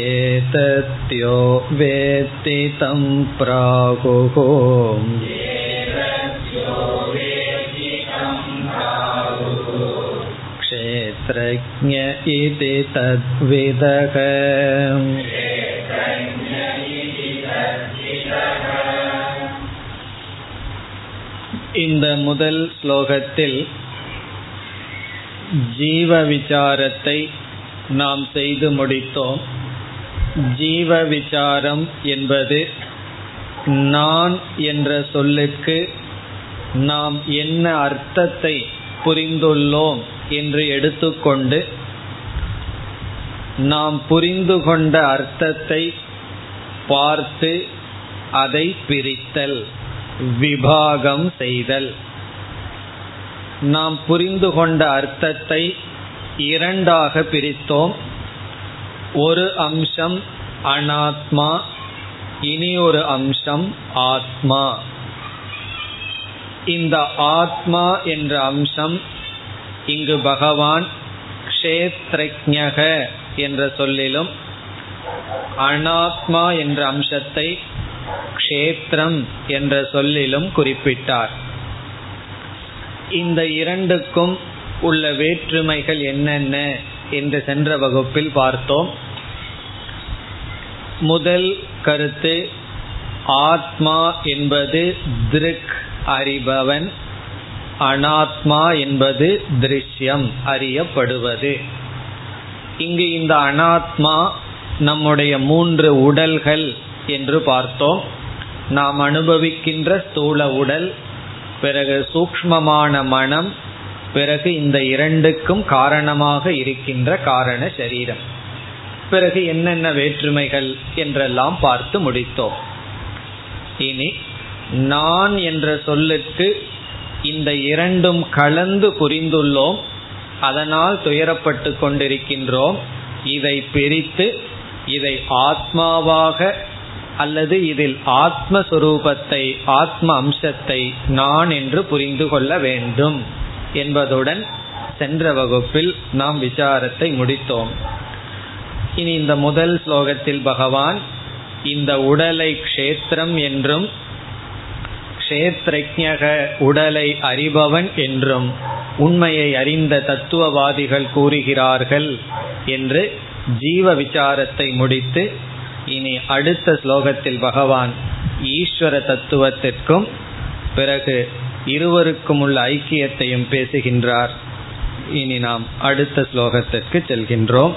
एतत्यो वेत्ति तं प्राहुः क्षेत्रज्ञ इति तद्विदः இந்த முதல் ஸ்லோகத்தில் ஜீவ விசாரத்தை நாம் செய்து முடித்தோம் ஜீவ விசாரம் என்பது நான் என்ற சொல்லுக்கு நாம் என்ன அர்த்தத்தை புரிந்துள்ளோம் என்று எடுத்துக்கொண்டு நாம் புரிந்து கொண்ட அர்த்தத்தை பார்த்து அதை பிரித்தல் விபாகம் செய்தல். நாம் புரிந்து கொண்ட அர்த்தத்தை இரண்டாக பிரித்தோம். ஒரு அம்சம் அனாத்மா இனி ஒரு அம்சம் ஆத்மா. இந்த ஆத்மா என்ற அம்சம் இங்கு பகவான் க்ஷேத்ரஜக என்ற சொல்லிலும் அனாத்மா என்ற அம்சத்தை க்ஷேத்திரம் என்ற சொல்லிலும் குறிப்பிட்டார். இந்த இரண்டுக்கும் உள்ள வேற்றுமைகள் என்னென்ன என்று சென்ற வகுப்பில் பார்த்தோம். முதல் கருத்து ஆத்மா என்பது திருக் அறிபவன் அனாத்மா என்பது திருஷ்யம் அறியப்படுவது. இங்கு இந்த அனாத்மா நம்முடைய மூன்று உடல்கள் என்று பார்த்தோம். நாம் அனுபவிக்கின்ற ஸ்தூல உடல் பிறகு சூக்மமான மனம் பிறகு இந்த இரண்டுக்கும் காரணமாக இருக்கின்ற காரண சரீரம். பிறகு என்னென்ன வேற்றுமைகள் என்றெல்லாம் பார்த்து முடித்தோம். இனி நான் என்ற சொல்லுக்கு இந்த இரண்டும் கலந்து புரிந்துள்ளோம். அதனால் துயரப்பட்டு கொண்டிருக்கின்றோம். இதை பிரித்து இதை ஆத்மாவாக அல்லது இதில் ஆத்மஸ்வரூபத்தை ஆத்ம அம்சத்தை நான் என்று புரிந்து கொள்ள வேண்டும் என்பதுடன் சென்ற வகுப்பில் நாம் விசாரத்தை முடித்தோம். இனி இந்த முதல் ஸ்லோகத்தில் பகவான் இந்த உடலை க்ஷேத்திரம் என்றும் க்ஷேத்ரஜக உடலை அறிபவன் என்றும் உண்மையை அறிந்த தத்துவவாதிகள் கூறுகிறார்கள் என்று ஜீவ விசாரத்தை முடித்து இனி அடுத்த ஸ்லோகத்தில் பகவான் ஈஸ்வர தத்துவத்திற்கும் பிறகு இருவருக்கும் உள்ள ஐக்கியத்தையும் பேசுகின்றார். இனி நாம் அடுத்த ஸ்லோகத்திற்கு செல்கின்றோம்.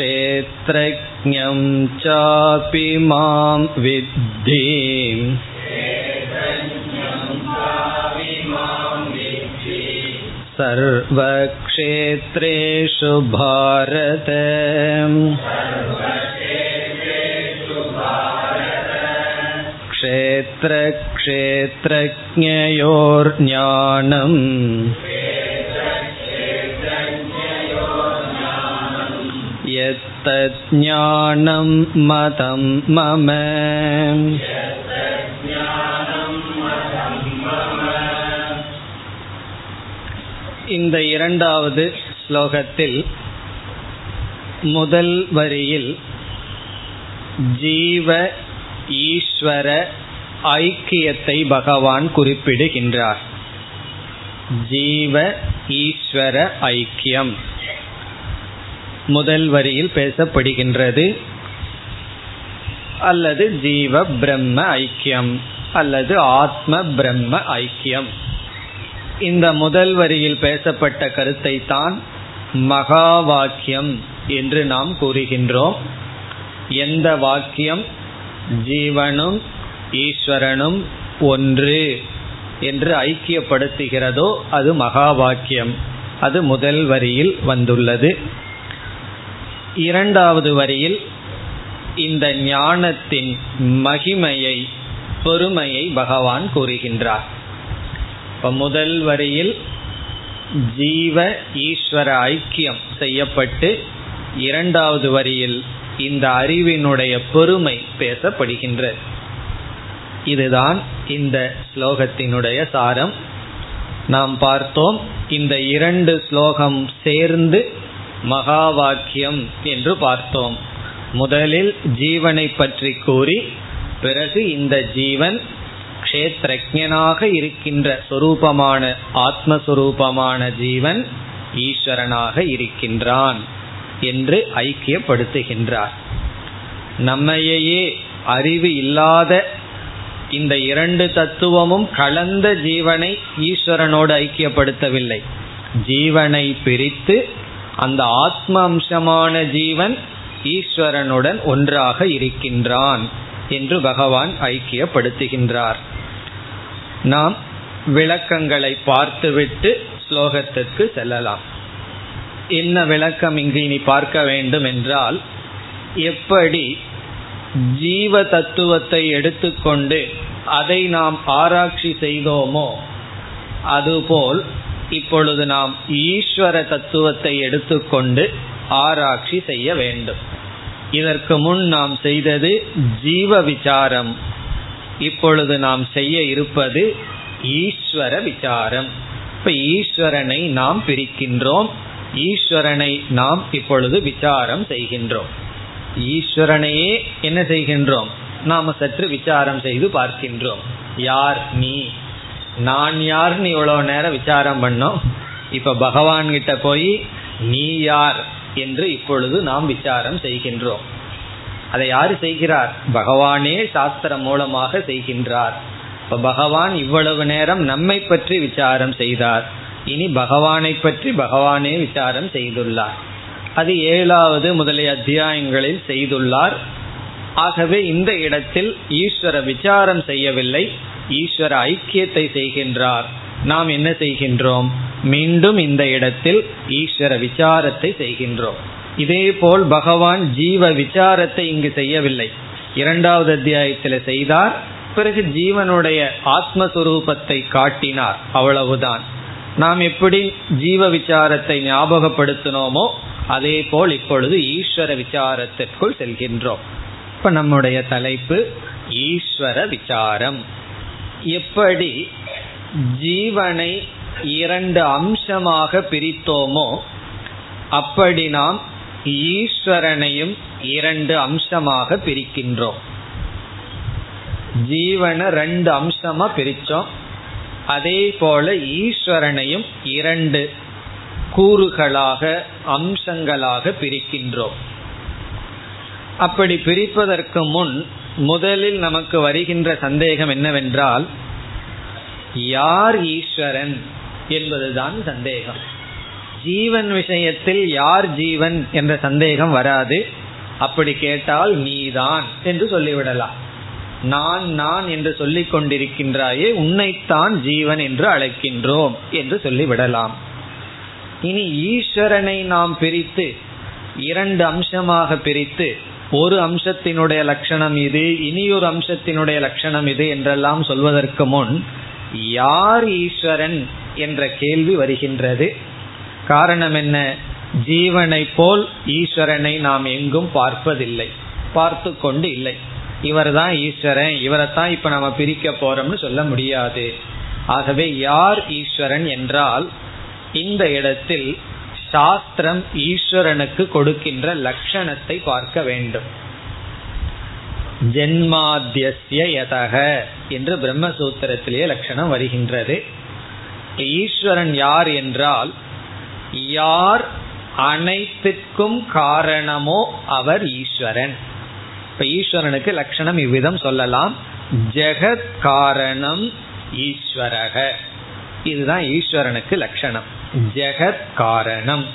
क्षेत्रज्ञं चापि मां विद्धि सर्वक्षेत्रेषु भारत क्षेत्रक्षेत्रज्ञयोर्ज्ञानम् यत्तज्ज्ञानं मतं मम இந்த இரண்டாவது ஸ்லோகத்தில் முதல் வரியில் ஜீவ ஈஸ்வர ஐக்கியத்தை பகவான் குறிப்பிடுகின்றார் ஜீவ ஈஸ்வர ஐக்கியம் முதல் வரியில் பேசப்படுகின்றது. அல்லது ஜீவ பிரம்ம ஐக்கியம் அல்லது ஆத்ம பிரம்ம ஐக்கியம். இந்த முதல் வரியில் பேசப்பட்ட கருத்தை தான் மகா வாக்கியம் என்று நாம் கூறுகின்றோம். எந்த வாக்கியம்? ஜீவனும் ஈஸ்வரனும் ஒன்று என்று ஐக்கியப்படுத்துகிறதோ அது மகா வாக்கியம் அது முதல் வரியில் வந்துள்ளது. இரண்டாவது வரியில் இந்த ஞானத்தின் மகிமையை பெருமையை பகவான் கூறுகின்றார். இப்ப முதல் வரியில் ஜீவ ஈஸ்வர ஐக்கியம் செய்யப்பட்டு இரண்டாவது வரியில் இந்த அறிவினுடைய பெருமை பேசப்படுகின்றது. இதுதான் இந்த ஸ்லோகத்தினுடைய சாரம். நாம் பார்த்தோம் இந்த இரண்டு ஸ்லோகம் சேர்ந்து மகா வாக்கியம் என்று பார்த்தோம். முதலில் ஜீவனை பற்றி கூறி பிறகு இந்த ஜீவன் க்ஷேத்ரஜனாக இருக்கின்ற சொரூபமான ஆத்மஸ்வரூபமான ஜீவன் ஈஸ்வரனாக இருக்கின்றான் என்று ஐக்கியப்படுத்துகின்றார். நம்மையே அறிவு இல்லாத இந்த இரண்டு தத்துவமும் கலந்த ஜீவனை ஈஸ்வரனோடு ஐக்கியப்படுத்தவில்லை. ஜீவனை பிரித்து அந்த ஆத்ம அம்சமான ஜீவன் ஈஸ்வரனுடன் ஒன்றாக இருக்கின்றான் என்று பகவான் ஐக்கியப்படுத்துகின்றார். நாம் விளக்கங்களை பார்த்துவிட்டு ஸ்லோகத்திற்கு செல்லலாம். என்ன விளக்கம் இங்கு இனி பார்க்க வேண்டும் என்றால் எப்படி ஜீவ தத்துவத்தை எடுத்துக்கொண்டு அதை நாம் ஆராய்ச்சி செய்தோமோ அதுபோல் இப்பொழுது நாம் ஈஸ்வர தத்துவத்தை எடுத்துக்கொண்டு ஆராய்ச்சி செய்ய வேண்டும். இதற்கு முன் நாம் செய்தது ஜீவ விசாரம். இப்பொழுது நாம் செய்ய இருப்பது ஈஸ்வர விசாரம். இப்ப ஈஸ்வரனை நாம் பிரிக்கின்றோம். ஈஸ்வரனை நாம் இப்பொழுது விசாரம் செய்கின்றோம். ஈஸ்வரனையே என்ன செய்கின்றோம்? நாம சற்று விசாரம் செய்து பார்க்கின்றோம். யார் நீ? நான் யார்னு இவ்வளவு நேரம் விசாரம் பண்ணோம். இப்ப பகவான் கிட்ட போய் நீ யார் என்று இப்பொழுது நாம் விசாரம் செய்கின்றோம். அதை யாரு செய்கிறார்? பகவானே சாஸ்திரம் மூலமாக செய்கின்றார். இப்ப பகவான் இவ்வளவு நேரம் நம்மை பற்றி விசாரம் செய்தார். இனி பகவானை பற்றி பகவானே விசாரம் செய்துள்ளார். அது ஏழாவது முதலிய அத்தியாயங்களில் செய்துள்ளார். ஆகவே இந்த இடத்தில் ஈஸ்வர விசாரம் செய்யவில்லை. ஈஸ்வர ஐக்கியத்தை செய்கின்றார். நாம் என்ன செய்கின்றோம்? மீண்டும் இந்த இடத்தில் ஈஸ்வர விசாரத்தை செய்கின்றோம். இதே போல் பகவான் ஜீவ விசாரத்தை இங்கு செய்யவில்லை. இரண்டாவது அத்தியாயத்தில் செய்தார். பிறகு ஜீவனுடைய ஆத்மஸ்வரூபத்தை காட்டினார். அவ்வளவுதான். நாம் எப்படி ஜீவ விசாரத்தை ஞாபகப்படுத்தினோமோ அதே போல் இப்பொழுது ஈஸ்வர விசாரத்திற்குள் செல்கின்றோம். இப்ப நம்முடைய தலைப்பு ஈஸ்வர விசாரம். எப்படி ஜீவனை இரண்டு அம்சமாக பிரித்தோமோ அப்படி நாம் ஈஸ்வரனையும் இரண்டு அம்சமாக பிரிக்கின்றோம். ஜீவனை ரெண்டு அம்சமா பிரிச்சோம் அதே போல ஈஸ்வரனையும் இரண்டு கூறுகளாக அம்சங்களாக பிரிக்கின்றோம். அப்படி பிரிப்பதற்கு முன் முதலில் நமக்கு வருகின்ற சந்தேகம் என்னவென்றால் யார் ஈஸ்வரன் என்பதுதான் சந்தேகம். ஜீவன் விஷயத்தில் யார் ஜீவன் என்ற சந்தேகம் வராது. அப்படி கேட்டால் நீதான் என்று சொல்லிவிடலாம். நான் நான் என்று சொல்லிக் கொண்டிருக்கின்றாயே உன்னைத்தான் ஜீவன் என்று அழைக்கின்றோம் என்று சொல்லிவிடலாம். இனி ஈஸ்வரனை நாம் பிரித்து இரண்டு அம்சமாக பிரித்து ஒரு அம்சத்தினுடைய லட்சணம் இது இனியொரு அம்சத்தினுடைய லட்சணம் இது என்றெல்லாம் சொல்வதற்கு முன் யார் ஈஸ்வரன் என்ற கேள்வி வருகின்றது. காரணம் என்ன? ஜீவனை போல் ஈஸ்வரனை நாம் எங்கும் பார்ப்பதில்லை பார்த்து கொண்டு இல்லை. இவர் தான் ஈஸ்வரன் இவரைத்தான் இப்ப நம்ம பிரிக்க போறோம்னு சொல்ல முடியாது. ஆகவே யார் ஈஸ்வரன் என்றால் இந்த இடத்தில் சாஸ்திரம் ஈஸ்வரனுக்கு கொடுக்கின்ற லட்சணத்தை பார்க்க வேண்டும். ஜென்மாத்திய யதக என்று பிரம்மசூத்திரத்திலேயே லட்சணம் வருகின்றது. ஈஸ்வரன் யார் என்றால் யார் அனைத்துக்கும் காரணமோ அவர் ஈஸ்வரன். இப்ப ஈஸ்வரனுக்கு லட்சணம் இவ்விதம் சொல்லலாம். ஜெகத் காரணம் ஈஸ்வரக இதுதான் ஈஸ்வரனுக்கு லட்சணம். ஜெகத் காரணம்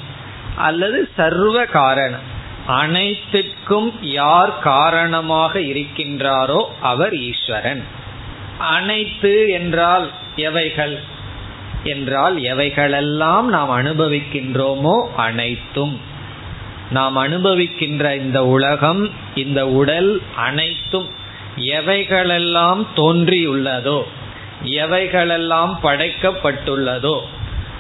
அல்லது சர்வ காரணம். அனைத்துக்கும் யார் காரணமாக இருக்கின்றாரோ அவர் ஈஸ்வரன். அனைத்து என்றால் எவைகள்? என்றால் எவைகளெல்லாம் நாம் அனுபவிக்கின்றோமோ அனைத்தும். நாம் அனுபவிக்கின்ற இந்த உலகம் இந்த உடல் அனைத்தும் எவைகளெல்லாம் தோன்றியுள்ளதோ எவைகளெல்லாம் படைக்கப்பட்டுள்ளதோ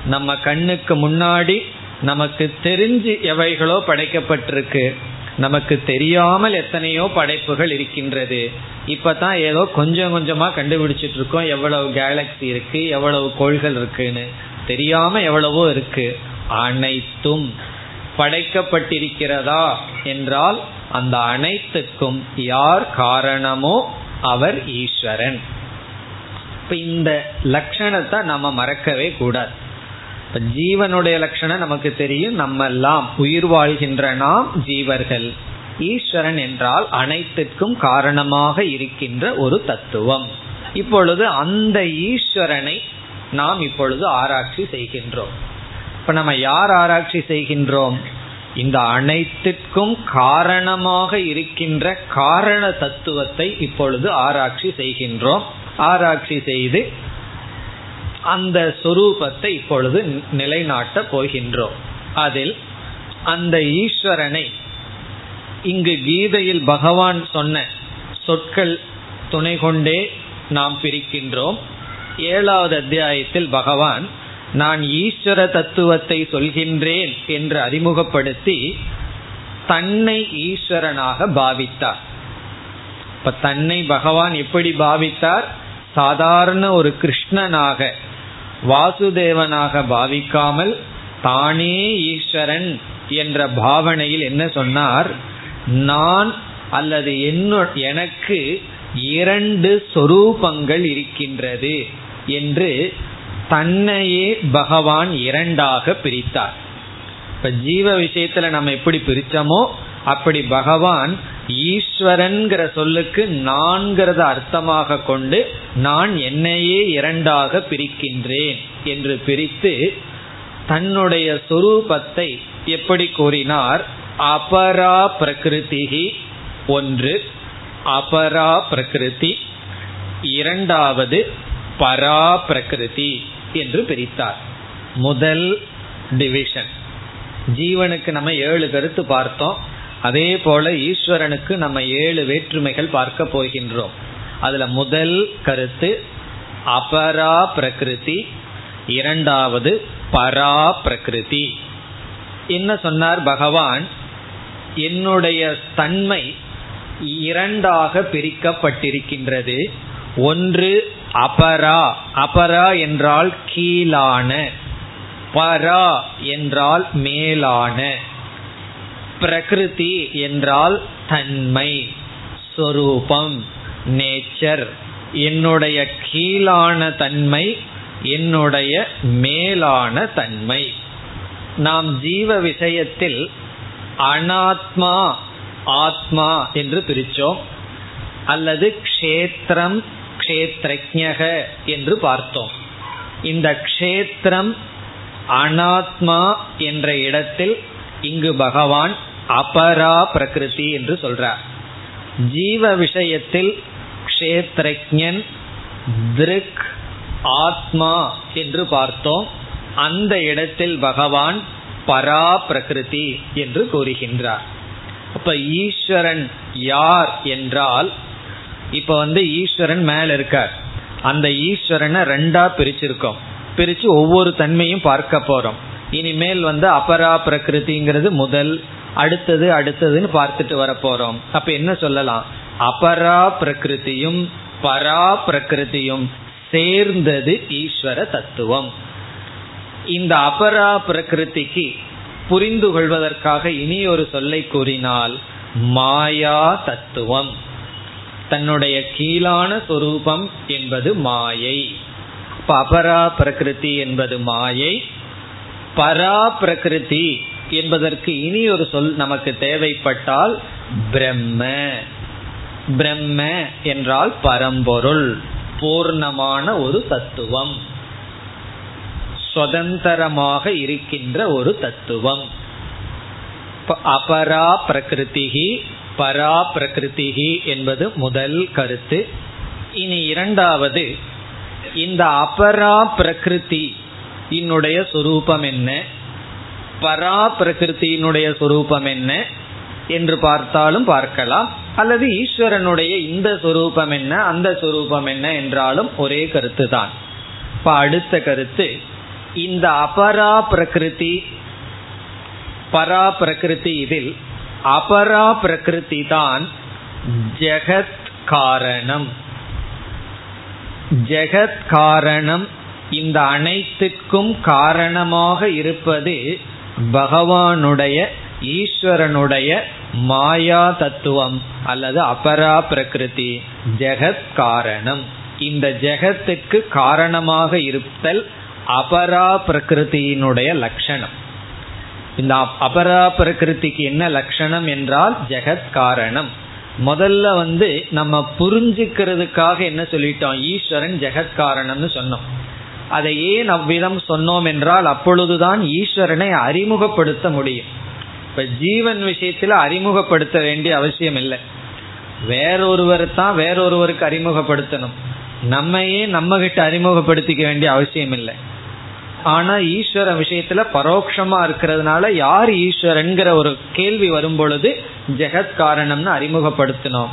நம்ம கண்ணுக்கு முன்னாடி நமக்கு தெரிஞ்சு எவைகளோ படைக்கப்பட்டிருக்கு. நமக்கு தெரியாமல் எத்தனையோ படைப்புகள் இருக்கின்றது. இப்பதான் ஏதோ கொஞ்சம் கொஞ்சமா கண்டுபிடிச்சிட்டு இருக்கோம் எவ்வளவு கேலக்சி இருக்கு எவ்வளவு கோள்கள் இருக்குன்னு. தெரியாம எவ்வளவோ இருக்கு. அனைத்தும் படைக்கப்பட்டிருக்கிறதா என்றால் அந்த அனைத்துக்கும் யார் காரணமோ அவர் ஈஸ்வரன். இப்ப இந்த லட்சணத்தை நம்ம மறக்கவே கூடாது. ஜீவனுடைய லட்சணம் நமக்கு தெரியும். நம்ம எல்லாம் உயிர் வாழ்கின்ற நாம் ஜீவர்கள். ஈஸ்வரன் என்றால் அனைத்திற்கும் காரணமாக இருக்கின்ற ஒரு தத்துவம். இப்பொழுது அந்த ஈஸ்வரனை நாம் இப்பொழுது ஆராய்ச்சி செய்கின்றோம். இப்ப நம்ம யார் ஆராய்ச்சி செய்கின்றோம்? இந்த அனைத்திற்கும் காரணமாக இருக்கின்ற காரண தத்துவத்தை இப்பொழுது ஆராய்ச்சி செய்கின்றோம். ஆராய்ச்சி செய்து அந்த சொரூபத்தை இப்பொழுது நிலைநாட்ட போகின்றோம். அதில் அந்த ஈஸ்வரனை இங்கு கீதையில் பகவான் சொன்ன சொற்கள் துணை கொண்டே நாம் பிரிக்கின்றோம். ஏழாவது அத்தியாயத்தில் பகவான் நான் ஈஸ்வர தத்துவத்தை சொல்கின்றேன் என்று அறிமுகப்படுத்தி தன்னை ஈஸ்வரனாக பாவித்தார். இப்ப தன்னை பகவான் எப்படி பாவித்தார்? சாதாரண ஒரு கிருஷ்ணனாக வாசுதேவனாக பாவிக்காமல் தானே ஈஸ்வரன் என்ற பாவனையில் என்ன சொன்னார்? நான் அல்லது என்ன எனக்கு இரண்டு சொரூபங்கள் இருக்கின்றது என்று தன்னையே பகவான் இரண்டாக பிரித்தார். இப்ப ஜீவ விஷயத்துல நம்ம எப்படி பிரிச்சோமோ அப்படி பகவான் ஈஸ்வரன்கிற சொல்லுக்கு நான்கிறத அர்த்தமாக கொண்டு நான் என்னையே இரண்டாக பிரிக்கின்றேன் என்று பிரித்து தன்னுடைய சொரூபத்தை எப்படி கூறினார்? அபரா பிரகிருதி ஒன்று அபரா பிரகிருதி. இரண்டாவது பரா பிரகிருதி என்று பிரித்தார். முதல் டிவிஷன் ஜீவனுக்கு நம்ம ஏழு கருத்து பார்த்தோம். அதே போல ஈஸ்வரனுக்கு நம்ம ஏழு வேற்றுமைகள் பார்க்க போகின்றோம். அதுல முதல் கருத்து அபரா பிரகிருதி. இரண்டாவது பரா பிரகிருதி. என்ன சொன்னார் பகவான்? என்னுடைய தன்மை இரண்டாக பிரிக்கப்பட்டிருக்கின்றது. ஒன்று அபரா. அபரா என்றால் கீழான. பரா என்றால் மேலான. பிரகிருதி என்றால் தன்மை சொரூபம் நேச்சர் என்னுடைய கீழான தன்மை என்னுடைய மேலான தன்மை. நாம் ஜீவ விஷயத்தில் அனாத்மா ஆத்மா என்று பிரித்தோம் அல்லது க்ஷேத்திரம் க்ஷேத்ரஜக என்று பார்த்தோம். இந்த க்ஷேத்திரம் அனாத்மா என்ற இடத்தில் இங்கு பகவான் அபரா பிரகிருதி என்று சொல்றார். ஜீவ விஷயத்தில் கஷேத்ரஜன் திருக் ஆத்மா என்று பார்த்தோம். அந்த இடத்தில் பகவான் பரா பிரகிருதி என்று கூறுகின்றார். அப்ப ஈஸ்வரன் யார் என்றால் இப்ப வந்து ஈஸ்வரன் மேல இருக்கார். அந்த ஈஸ்வரனை ரெண்டா பிரிச்சிருக்கோம். பிரிச்சு ஒவ்வொரு தன்மையும் பார்க்க போறோம். இனிமேல் வந்து அபரா பிரகிருதிங்கிறது முதல் அடுத்தது அடுத்ததுன்னு பார்த்துட்டு வரப்போறோம். அப்ப என்ன சொல்லலாம்? அபரா பிரகிருதியும் பரா பிரகிருதியும் சேர்ந்தது ஈஸ்வர தத்துவம். இந்த அபரா பிரகிருதிக்கு புரிந்து கொள்வதற்காக இனி ஒரு சொல்லை கூறினால் மாயா தத்துவம். தன்னுடைய கீழான சொரூபம் என்பது மாயை. அபரா பிரகிருதி என்பது மாயை. பரா பிரகிருதி என்பதற்கு இனி ஒரு சொல் நமக்கு தேவைப்பட்டால் பிரம்ம. பிரம்ம என்றால் பரம்பொருள் பூர்ணமான ஒரு தத்துவம். சுதந்திரமாக இருக்கின்ற ஒரு தத்துவம். அபரா பிரகிருதிகி பரா பிரகிருதிகி என்பது முதல் கருத்து. இனி இரண்டாவது இந்த அபரா பிரகிருதி என்னுடைய சொரூபம் என்ன? பரா பிரகிருத்தியினுடைய சொரூபம் என்ன? என்று பார்த்தாலும் பார்க்கலாம். அல்லது ஈஸ்வரனுடைய இந்த சொரூபம் என்ன? அந்த சொரூபம் என்ன என்றாலும் ஒரே கருத்து தான் இப்ப அடுத்த கருத்து இந்த அபரா பிரகிருதி பரா பிரகிருதி இதில் அபரா பிரகிருதி தான் ஜெகத் காரணம். ஜெகத் காரணம் இந்த அனைத்துக்கும் காரணமாக இருப்பது பகவானுடைய ஈஸ்வரனுடைய மாயா தத்துவம் அல்லது அபரா பிரகிருதி ஜெகத் காரணம். இந்த ஜெகத்துக்கு காரணமாக இருத்தல் அபரா பிரகிருதியினுடைய லட்சணம். இந்த அபரா பிரகிருதிக்கு என்ன லட்சணம் என்றால் ஜெகத் காரணம். முதல்ல வந்து நம்ம புரிஞ்சுக்கிறதுக்காக என்ன சொல்லிட்டோம்? ஈஸ்வரன் ஜெகத் காரணம்னு சொன்னோம். அதை ஏன் அவ்விதம் சொன்னோம் என்றால் அப்பொழுதுதான் ஈஸ்வரனை அறிமுகப்படுத்த முடியும். இப்ப ஜீவன் விஷயத்துல அறிமுகப்படுத்த வேண்டிய அவசியம் இல்லை. வேறொருவர் தான் வேறொருவருக்கு அறிமுகப்படுத்தணும். நம்மையே நம்ம கிட்ட அறிமுகப்படுத்திக்க வேண்டிய அவசியம் இல்லை. ஆனா ஈஸ்வர விஷயத்துல பரோட்சமா இருக்கிறதுனால யார் ஈஸ்வரன்கிற ஒரு கேள்வி வரும் பொழுது ஜெகத் காரணம்னு அறிமுகப்படுத்தினோம்.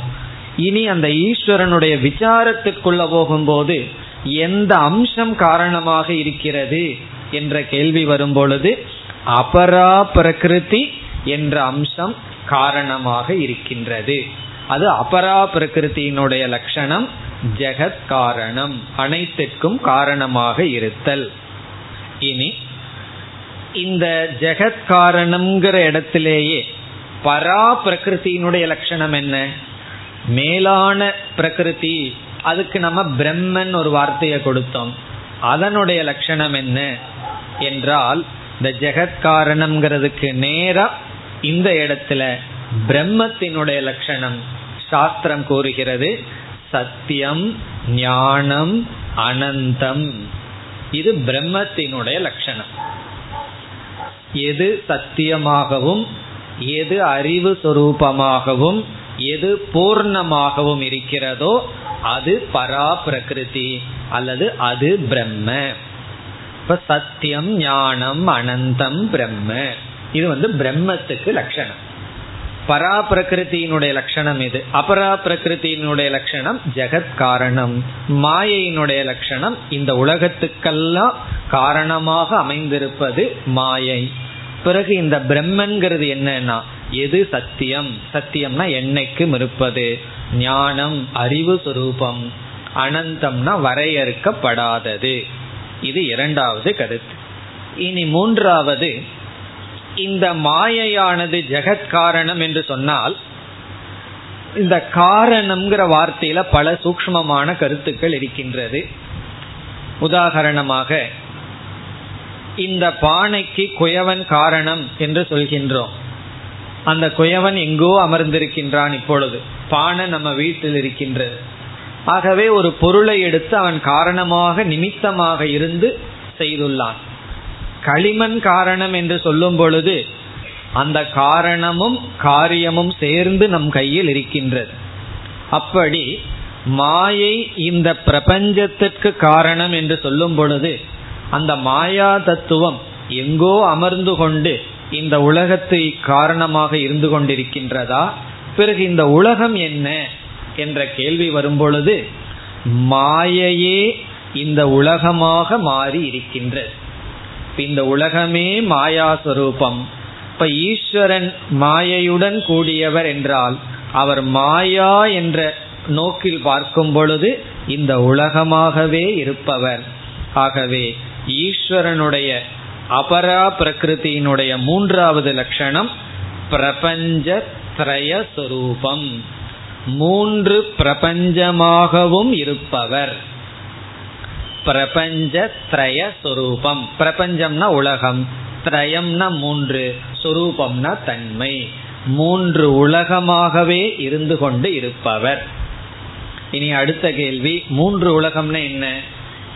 இனி அந்த ஈஸ்வரனுடைய விசாரத்துக்குள்ள போகும்போது எந்த அம்சம் காரணமாக இருக்கிறது என்ற கேள்வி வரும் பொழுது அபரா பிரகிருதி என்ற அம்சம் காரணமாக இருக்கின்றது. அது அபரா பிரகிருத்தியினுடைய லட்சணம் ஜெகத் காரணம் அனைத்திற்கும் காரணமாக இருத்தல். இனி இந்த ஜெகத் காரணம்ங்கிற இடத்திலேயே பரா பிரகிருத்தியினுடைய லட்சணம் என்ன? மேலான பிரகிருதி அதுக்கு நம்ம பிரம்மன் ஒரு வார்த்தையை கொடுத்தோம். அதனுடைய லட்சணம் என்ன என்றால் இந்த ஜெகத்காரணம்ங்கிறதுக்கு நேரா இந்த இடத்துல பிரம்மத்தினுடைய லட்சணம் சாஸ்திரம் கூறுகிறது. சத்தியம் ஞானம் அனந்தம். இது பிரம்மத்தினுடைய லட்சணம். எது சத்தியமாகவும் எது அறிவு சொரூபமாகவும் எது பூர்ணமாகவும் இருக்கிறதோ அது பரா பிரகிருதி அல்லது அது பிரம்ம. இப்ப சத்தியம் ஞானம் அனந்தம் பிரம்ம. இது வந்து பிரம்மத்துக்கு லட்சணம். பரா பிரகிருத்தியினுடைய லட்சணம் இது. அபரா பிரகிருத்தியினுடைய லட்சணம் ஜெகத் காரணம். மாயையினுடைய லட்சணம் இந்த உலகத்துக்கெல்லாம் காரணமாக அமைந்திருப்பது மாயை. பிறகு இந்த பிரம்மன்கிறது என்னன்னா எது சத்தியம்? சத்தியம்னா என்னைக்கும் இருப்பது. ஞானம் அறிவு சுரூபம். அனந்தம்னா வரையறுக்கப்படாதது. இது இரண்டாவது கருத்து. இனி மூன்றாவது இந்த மாயையானது ஜெகத் காரணம் என்று சொன்னால் இந்த காரணம்ங்கிற வார்த்தையில பல சூக்மமான கருத்துக்கள் இருக்கின்றது. உதாகரணமாக இந்த பானைக்கு குயவன் காரணம் என்று சொல்கின்றோம். அந்த குயவன் எங்கோ அமர்ந்திருக்கின்றான் இப்பொழுது. பானை நம்ம வீட்டில் இருக்கின்றது. ஆகவே ஒரு பொருளை எடுத்து அவன் காரணமாக நிமித்தமாக இருந்து செய்துள்ளான். களிமண் காரணம் என்று சொல்லும் பொழுது அந்த காரணமும் காரியமும் சேர்ந்து நம் கையில் இருக்கின்றது. அப்படி மாயை இந்த பிரபஞ்சத்திற்கு காரணம் என்று சொல்லும் பொழுது அந்த மாயா தத்துவம் எங்கோ அமர்ந்து கொண்டு இந்த உலகத்தை காரணமாக இருந்து கொண்டிருக்கின்றதா? பிறகு இந்த உலகம் என்ன? என்ற கேள்வி வரும் பொழுது மாயையே இந்த உலகமாக மாறி இருக்கின்றது. இந்த உலகமே மாயாஸ்வரூபம் இப்ப ஈஸ்வரன் மாயையுடன் கூடியவர் என்றால் அவர் மாயா என்ற நோக்கில் பார்க்கும் பொழுது இந்த உலகமாகவே இருப்பவர். ஆகவே ஈஸ்வரனுடைய அபரா பிரகிருத்தியினுடைய மூன்றாவது லட்சணம் பிரபஞ்ச திரயஸ்வரூபம் மூன்று பிரபஞ்சமாகவும் இருப்பவர். பிரபஞ்ச திரய சொரூபம். பிரபஞ்சம்னா உலகம். திரயம்னா மூன்று. சொரூபம்னா தன்மை. மூன்று உலகமாகவே இருந்து கொண்டு இருப்பவர். இனி அடுத்த கேள்வி மூன்று உலகம்னா என்ன?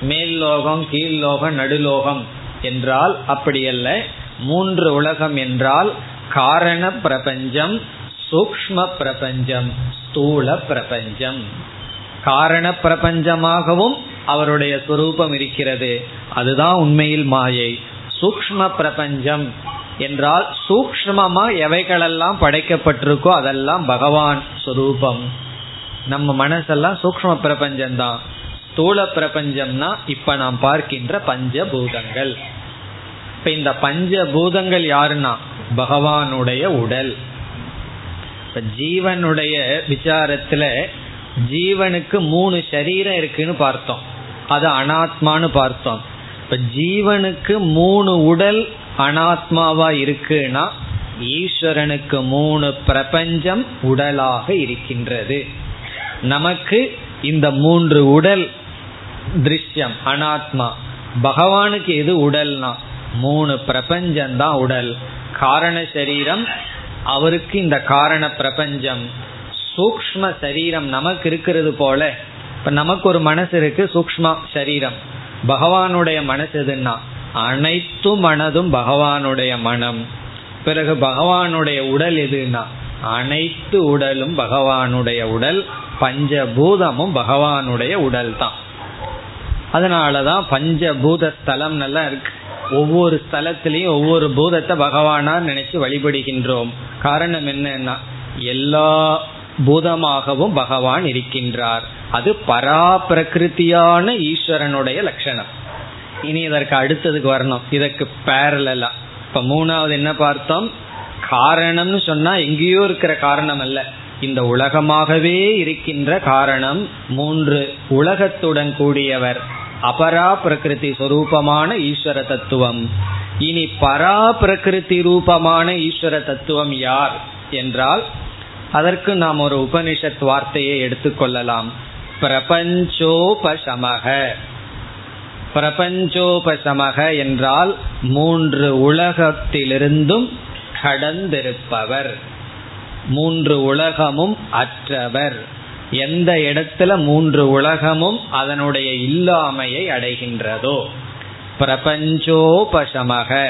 மேல் லோகம் கீழ் லோகம் நடுலோகம். என்றால் அப்படியல்ல. மூன்று உலகம் என்றால் காரண பிரபஞ்சம் சூக்ம பிரபஞ்சம் ஸ்தூல பிரபஞ்சம். காரண பிரபஞ்சமாகவும் அவருடைய சுரூபம் இருக்கிறது. அதுதான் உண்மையில் மாயை. சூக்ம பிரபஞ்சம் என்றால் சூக்மமா எவைகளெல்லாம் படைக்கப்பட்டிருக்கோ அதெல்லாம் பகவான் சுரூபம். நம்ம மனசெல்லாம் சூக்ம பிரபஞ்சம்தான். ஸ்தூல பிரபஞ்சம்னா இப்ப நாம் பார்க்கின்ற பஞ்சபூதங்கள். இப்ப இந்த பஞ்சபூதங்கள் யாருன்னா? பகவானுடைய உடல். இப்ப ஜீவனுடைய விசாரத்துல ஜீவனுக்கு மூணு சரீரம் இருக்குன்னு பார்த்தோம். அது அனாத்மான்னு பார்த்தோம். இப்ப ஜீவனுக்கு மூணு உடல் அனாத்மாவா இருக்குன்னா ஈஸ்வரனுக்கு மூணு பிரபஞ்சம் உடலாக இருக்கின்றது. நமக்கு இந்த மூன்று உடல் திருஷ்யம் அனாத்மா. பகவானுக்கு எது உடல்னா? மூணு பிரபஞ்சம்தான் உடல். காரண சரீரம் அவருக்கு இந்த காரண பிரபஞ்சம். சூக்ம சரீரம் நமக்கு இருக்கிறது போல இப்ப நமக்கு ஒரு மனசு இருக்கு சூக்ம சரீரம். பகவானுடைய மனசு எதுன்னா? அனைத்து மனதும் பகவானுடைய மனம். பிறகு பகவானுடைய உடல் எதுன்னா? அனைத்து உடலும் பகவானுடைய உடல் பஞ்சபூதமும் பகவானுடைய உடல் தான் அதனாலதான் பஞ்சபூத ஸ்தலம் நல்லா இருக்கு. ஒவ்வொரு ஸ்தலத்திலையும் ஒவ்வொரு பூதத்தை பகவானா நினைச்சு வழிபடுகின்றோம். காரணம் என்னன்னா எல்லா பூதமாகவும் பகவான் இருக்கின்றார். அது பரா பிரகிருத்தியான ஈஸ்வரனுடைய லட்சணம். இனி இதற்கு அடுத்ததுக்கு வரணும். இதற்கு பேரலா இப்ப மூணாவது என்ன பார்த்தோம்? காரணம்னு சொன்னா எங்கேயோ இருக்கிற காரணம் அல்ல. இந்த உலகமாகவே இருக்கின்ற காரணம் மூன்று உலகத்துடன் கூடியவர். அபரா பிரகிருதி சொரூபமான ஈஸ்வர தத்துவம். இனி பரா பிரகிருதி ரூபமான ஈஸ்வர தத்துவம் யார் என்றால் அதற்கு நாம் ஒரு உபனிஷத் வார்த்தையை எடுத்துக்கொள்ளலாம் பிரபஞ்சோபசமக. பிரபஞ்சோபசமக என்றால் மூன்று உலகத்திலிருந்தும் கடந்திருப்பவர். மூன்று உலகமும் அற்றவர். எந்த இடத்துல மூன்று உலகமும் அதனுடைய இல்லாமையை அடைகின்றதோ? பிரபஞ்சோபசமக.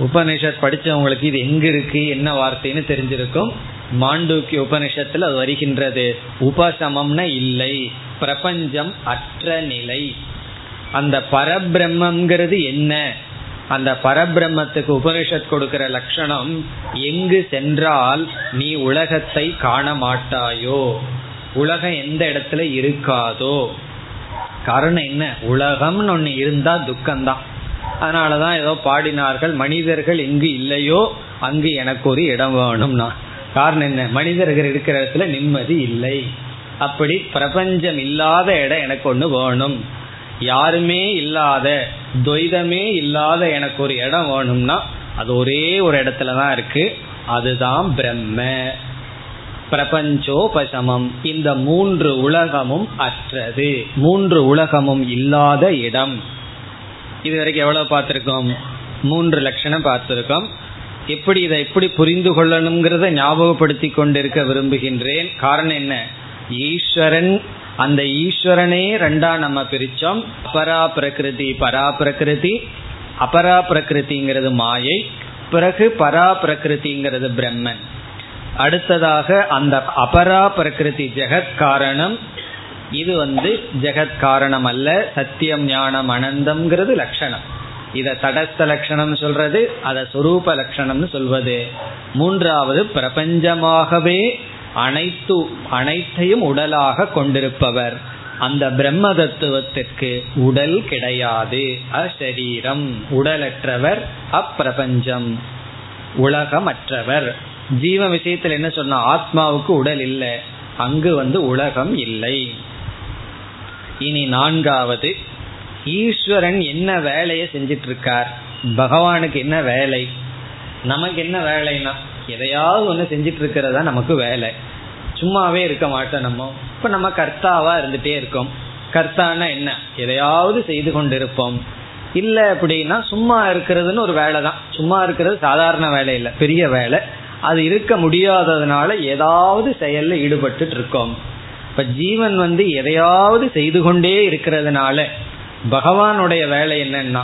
உபனிஷத் படிச்சவங்களுக்கு இது எங்க இருக்கு என்ன வார்த்தைன்னு தெரிஞ்சிருக்கும். மாண்டூக்கிய உபனிஷத்துல அது வருகின்றது. உபசமம்னா இல்லை. பிரபஞ்சம் அற்ற நிலை. அந்த பரபிரம்மங்கிறது என்ன? அந்த பரபிரம்மத்துக்கு உபனிஷத் கொடுக்கிற லட்சணம் எங்கு சென்றால் நீ உலகத்தை காண மாட்டாயோ உலகம் எந்த இடத்துல இருக்காதோ? காரணம் என்ன? உலகம்னு ஒன்று இருந்தா துக்கம்தான். அதனாலதான் ஏதோ பாடினார்கள் மனிதர்கள் எங்கு இல்லையோ? அங்கு எனக்கு ஒரு இடம் வேணும்னா. காரணம் என்ன? மனிதர்கள் இருக்கிற இடத்துல நிம்மதி இல்லை. அப்படி பிரபஞ்சம் இல்லாத இடம் எனக்கு ஒன்று வேணும். யாருமே இல்லாத துவைதமே இல்லாத எனக்கு ஒரு இடம் வேணும்னா அது ஒரே ஒரு இடத்துல தான் இருக்கு. அதுதான் பிரம்ம. பிரபஞ்சோபசமம். இந்த மூன்று உலகமும் அற்றது. மூன்று உலகமும் இல்லாத இடம். இது வரைக்கும் எவ்வளவு பார்த்துருக்கோம்? மூன்று லட்சணம் பார்த்துருக்கோம். எப்படி இதை எப்படி புரிந்து கொள்ளணுங்கிறத ஞாபகப்படுத்தி கொண்டிருக்க விரும்புகின்றேன். காரணம் என்ன? ஈஸ்வரன் அந்த ஈஸ்வரனே ரெண்டா நம்ம பிரிச்சோம். அபரா பிரகிருதி பரா பிரகிருதி. அபரா பிரகிருதிங்கிறது மாயை. பிறகு பரா பிரகிருதிங்கிறது பிரம்மன். அடுத்ததாக அந்த அபரா பிரகிருதி ஜெகத் காரணம். இது வந்து ஜெகத் காரணம் அல்ல. சத்தியம் ஞானம் அனந்தம்ங்கிறது லட்சணம். இத தடஸ்த லட்சணம் சொல்றது அத சொரூப லட்சணம்னு சொல்வது. மூன்றாவது பிரபஞ்சமாகவே அனைத்து அனைத்தையும் உடலாக கொண்டிருப்பவர். அந்த பிரம்ம தத்துவத்திற்கு உடல் கிடையாது. அசரீரம் உடலற்றவர் அப்பிரபஞ்சம் உலகமற்றவர். ஜீவ விஷயத்தில் என்ன சொன்ன ஆத்மாவுக்கு உடல் இல்லை. அங்கு வந்து உலகம் இல்லை. இனி நான்காவது ஈஸ்வரன் என்ன வேலையை செஞ்சிட்டு இருக்கார் பகவானுக்கு என்ன வேலை? நமக்கு என்ன வேலைன்னா எதையாவது ஒன்று செஞ்சிட்டு இருக்கிறதா நமக்கு வேலை. சும்மாவே இருக்க மாட்டோம் நம்ம. இப்ப நம்ம கர்த்தாவா இருந்துட்டே இருக்கோம். கர்த்தானா என்ன? எதையாவது செய்து கொண்டிருப்போம். இல்ல அப்படின்னா சும்மா இருக்கிறதுன்னு ஒரு வேலை தான் சும்மா இருக்கிறது சாதாரண வேலை இல்லை பெரிய வேலை. அது இருக்க முடியாததுனால ஏதாவது செயல்ல ஈடுபட்டு இருக்கோம் இப்ப ஜீவன் வந்து எதையாவது செய்து கொண்டே இருக்கிறதுனால பகவானுடைய வேலை என்னன்னா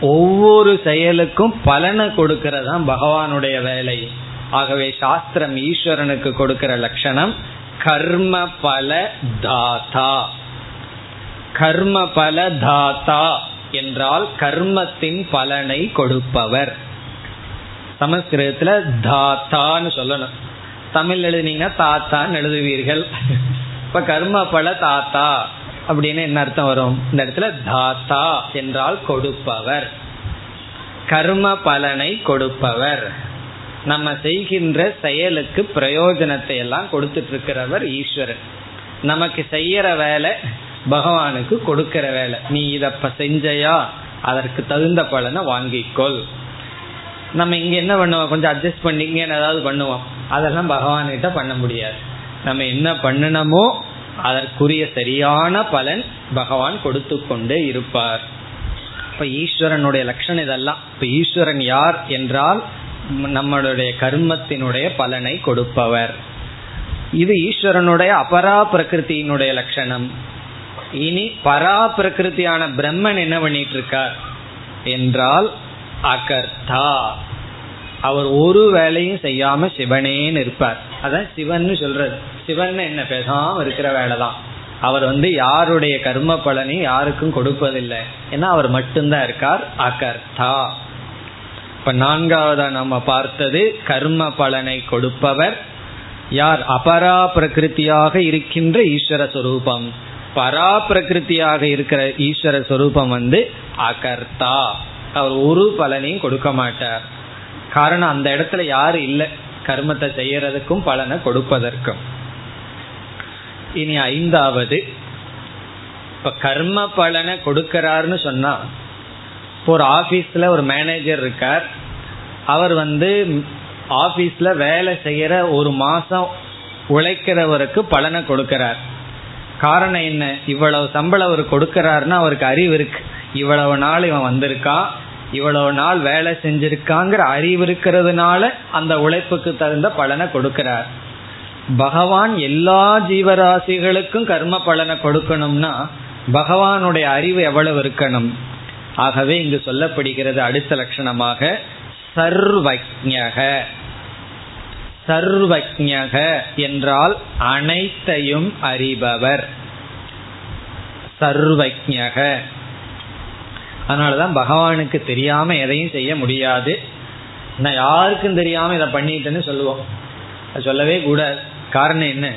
ஒவ்வொரு செயலுக்கும் பலனை கொடுக்கறதான் பகவானுடைய வேலை. ஆகவே சாஸ்திரம் ஈஸ்வரனுக்கு கொடுக்கிற லட்சணம் கர்ம பல தாத்தா. கர்ம பல தாத்தா என்றால் கர்மத்தின் பலனை கொடுப்பவர். சமஸ்கிருதத்துல தாத்தான்னு சொல்லணும். தமிழ் எழுதினீங்கன்னா தாத்தான்னு எழுதுவீர்கள். இப்ப கர்ம பல தாத்தா அப்படின்னு என்ன அர்த்தம் வரும்? இந்த இடத்துல தாத்தா என்றால் கொடுப்பவர். கர்ம பலனை கொடுப்பவர். நம்ம செய்கின்ற செயலுக்கு பிரயோஜனத்தை எல்லாம் கொடுத்துட்டு இருக்கிறவர் ஈஸ்வரன். நமக்கு செய்யற வேலை பகவானுக்கு கொடுக்கிற வேலை. நீ இதப்ப செஞ்சையா? அதற்கு தகுந்த பலனை வாங்கிக்கொள். நம்ம இங்க என்ன பண்ணுவோம்? கொஞ்சம் அட்ஜஸ்ட் பண்ணிங்க ஏதாவது பண்ணுவோம்? அதெல்லாம் பகவான்கிட்ட பண்ண முடியாது. நம்ம என்ன பண்ணணுமோ அதற்குரிய சரியான பலன் பகவான் கொடுத்து கொண்டே இருப்பார். இப்ப ஈஸ்வரனுடைய லட்சணம் இதெல்லாம். இப்ப ஈஸ்வரன் யார் என்றால் நம்மளுடைய கர்மத்தினுடைய பலனை கொடுப்பவர். இது ஈஸ்வரனுடைய அபரா பிரகிருத்தியினுடைய லட்சணம். இனி பரா பிரகிருத்தியான பிரம்மன் என்ன பண்ணிட்டு இருக்கார் என்றால் அகர்த்தா. அவர் ஒரு வேலையும் செய்யாம சிவனேன்னு இருப்பார் அதான் சிவன் சொல்றது. சிவன் என்ன பேசாம இருக்கிற வேலை தான் அவர் வந்து யாருடைய கர்ம பலனையும் யாருக்கும் கொடுப்பதில்லை. ஏன்னா அவர் மட்டும்தான் இருக்கார். அகர்த்தா. இப்ப நான்காவதா நம்ம பார்த்தது கர்ம பலனை கொடுப்பவர் யார்? அபரா பிரகிருத்தியாக இருக்கின்ற ஈஸ்வர சொரூபம். பரா பிரகிருத்தியாக இருக்கிற ஈஸ்வர சொரூபம் வந்து அகர்த்தா. அவர் ஒரு பலனையும் கொடுக்க மாட்டார். காரணம் அந்த இடத்துல யாரு இல்லை? கர்மத்தை செய்யறதுக்கும் பலனை கொடுப்பதற்கும். இனி ஐந்தாவது இப்ப கர்ம பலனை கொடுக்கிறாருன்னு சொன்னா ஒரு ஆபீஸ்ல ஒரு மேனேஜர் இருக்கார். அவர் வந்து ஆபீஸ்ல வேலை செய்யற ஒரு மாசம் உழைக்கிறவருக்கு பலனை கொடுக்கிறார். காரணம் என்ன? இவ்வளவு சம்பளம் அவர் கொடுக்கிறாருன்னா அவருக்கு அறிவு இருக்கு. இவ்வளவு நாள் இவன் வந்திருக்கான். இவ்வளவு நாள் வேலை செஞ்சிருக்காங்கிற அறிவு இருக்கிறதுனால அந்த உழைப்புக்கு தகுந்த பலனை கொடுக்கிறார். பகவான் எல்லா ஜீவராசிகளுக்கும் கர்ம பலனை கொடுக்கணும்னா பகவானுடைய அறிவு எவ்வளவு இருக்கணும்? ஆகவே இங்கு சொல்லப்படுகிறது அடுத்த லட்சணமாக சர்வஜக சர்வஜக என்றால் அனைத்தையும் அறிபவர். சர்வஜக அதனாலதான் பகவானுக்கு தெரியாம எதையும் செய்ய முடியாது. நான் யாருக்கும் தெரியாம இதை பண்ணிட்டேன்னு சொல்லுவோம். சொல்லவே கூடாது. காரணம் என்ன?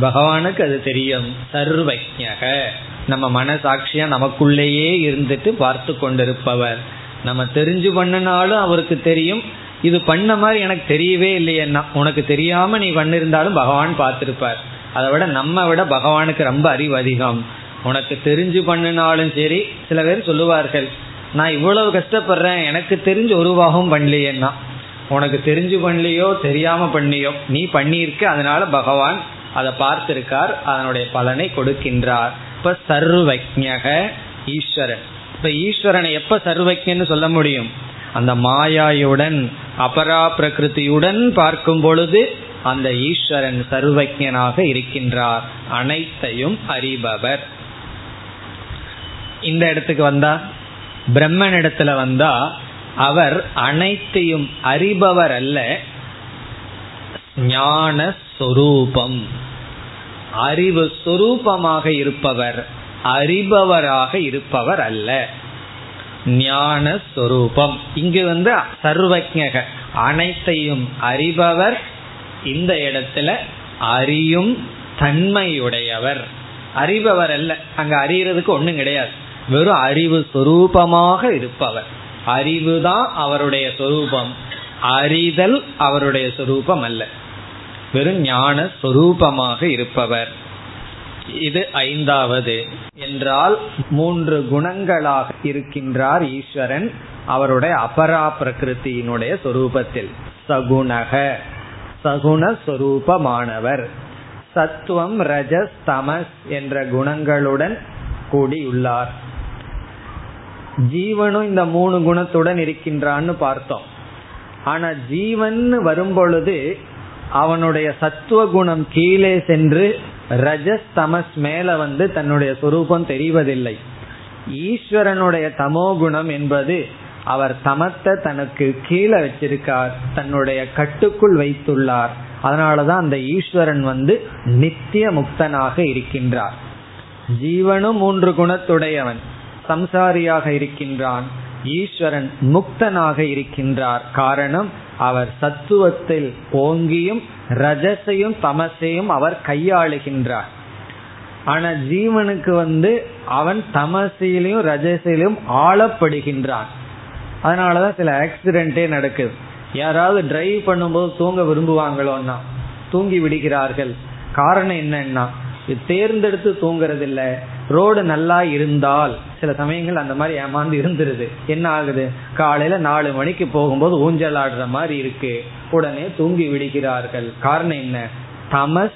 பகவானுக்கு அது தெரியும். சர்வஜக நம்ம மனசாட்சியா நமக்குள்ளேயே இருந்துட்டு பார்த்து கொண்டிருப்பவர். நம்ம தெரிஞ்சு பண்ணினாலும் அவருக்கு தெரியும். இது பண்ண மாதிரி எனக்கு தெரியவே இல்லையன்னா உனக்கு தெரியாம நீ பண்ணிருந்தாலும் பகவான் பார்த்திருப்பார். அதை விட நம்ம விட பகவானுக்கு ரொம்ப அறிவு அதிகம். உனக்கு தெரிஞ்சு பண்ணினாலும் சரி சில பேர் சொல்லுவார்கள் நான் இவ்வளவு கஷ்டப்படுறேன் எனக்கு தெரிஞ்சு ஒரு பாகம் பண்ணலையேன்னா. உனக்கு தெரிஞ்சு பண்ணலையோ தெரியாம பண்ணியோ நீ பண்ணியிருக்க அதனால பகவான் அதை பார்த்திருக்கார் அதனுடைய பலனை கொடுக்கின்றார். இப்ப சர்வஜக ஈஸ்வரன். இப்ப ஈஸ்வரனை எப்ப சர்வஜன்னு சொல்ல முடியும்? அந்த மாயாயுடன் அபரா பிரகிருதியுடன் பார்க்கும் பொழுது அந்த ஈஸ்வரன் சர்வஜனாக இருக்கின்றார். அனைத்தையும் அறிபவர். இந்த இடத்துக்கு வந்தா பிரம்மன் இடத்துல வந்தா அவர் அனைத்தையும் அறிபவர் அல்ல. ஞான சொரூபம் அறிவு சொரூபமாக இருப்பவர் அறிபவராக இருப்பவர் அல்ல. ஞான சொரூபம் இங்கு வந்து சர்வஜக அனைத்தையும் அறிபவர் இந்த இடத்துல அறியும் தன்மையுடையவர். அறிபவர் அல்ல. அங்க அறியறதுக்கு ஒண்ணும் கிடையாது. வெறும் அறிவு சொரூபமாக இருப்பவர். அறிவுதான் அவருடைய சொரூபம். அறிதல் அவருடைய சொரூபம் அல்ல வெறும் ஞான சொரூபமாக இருப்பவர். இது ஐந்தாவது. என்றால் மூன்று குணங்களாக இருக்கின்றார் ஈஸ்வரன் அவருடைய அபரா பிரகிருத்தியினுடைய சொரூபத்தில். சகுணக சகுண சொரூபமானவர். சத்துவம் ரஜஸ் தமஸ் என்ற குணங்களுடன் கூடியுள்ளார். ஜீவனும் இந்த மூணு குணத்துடன் இருக்கின்றான்னு பார்த்தோம். ஆனா ஜீவன் வரும்பொழுது அவனுடைய சத்துவ குணம் கீழே சென்று ரஜஸ் தமஸ் மேல வந்து தன்னுடைய சொரூபம் தெரிவதில்லை. ஈஸ்வரனுடைய தமோ குணம் என்பது அவர் தமத்தை தனக்கு கீழே வச்சிருக்கார் தன்னுடைய கட்டுக்குள் வைத்துள்ளார். அதனாலதான் அந்த ஈஸ்வரன் வந்து நித்திய முக்தனாக இருக்கின்றார். ஜீவனும் மூன்று குணத்துடையவன் சம்சாரியாக இருக்கின்றான். ஈஸ்வரன் முக்தனாக இருக்கின்றார். காரணம் அவர் சத்துவத்தில் ஓங்கியும் ரஜசையும் தமசையும் அவர் கையாளுகின்றார். ஆனா ஜீவனுக்கு வந்து அவன் தமசையிலையும் ரஜசையிலும் ஆளப்படுகின்றான். அதனாலதான் சில ஆக்சிடென்டே நடக்குது. யாராவது டிரைவ் பண்ணும்போது தூங்க விரும்புவாங்களோன்னா தூங்கி விடுகிறார்கள். காரணம் என்னன்னா தேர்ந்தெடுத்து தூங்குறதில்லை. ரோடு நல்லா இருந்தால் சில சமயங்கள் அந்த மாதிரி ஏமாந்து இருந்துருது. என்ன ஆகுது? காலையில நாலு மணிக்கு போகும்போது ஊஞ்சல் ஆடுற மாதிரி இருக்கு. உடனே தூங்கி விடுகிறார்கள். காரணம் என்ன? தமஸ்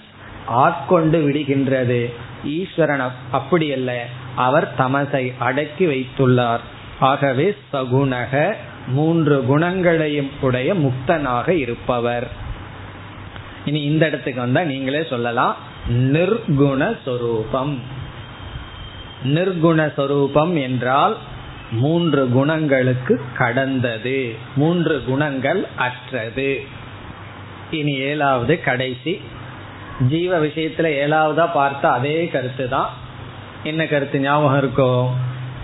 ஆட்கொண்டு விடுகின்றது. ஈஸ்வரன் அப்படி அல்ல. அவர் தமசை அடக்கி வைத்துள்ளார். ஆகவே சகுணக மூன்று குணங்களையும் உடைய முக்தனாக இருப்பவர். இனி இந்த இடத்துக்கு வந்தா நீங்களே சொல்லலாம். நிர்குண சொரூபம். நிர்குணஸ்வரூபம் என்றால் மூன்று குணங்களுக்கு கடந்தது. மூன்று குணங்கள் அற்றது. இனி ஏழாவது கடைசி. ஜீவ விஷயத்துல ஏழாவதா பார்த்தா அதே கருத்து தான் என்ன கருத்து ஞாபகம் இருக்கோ?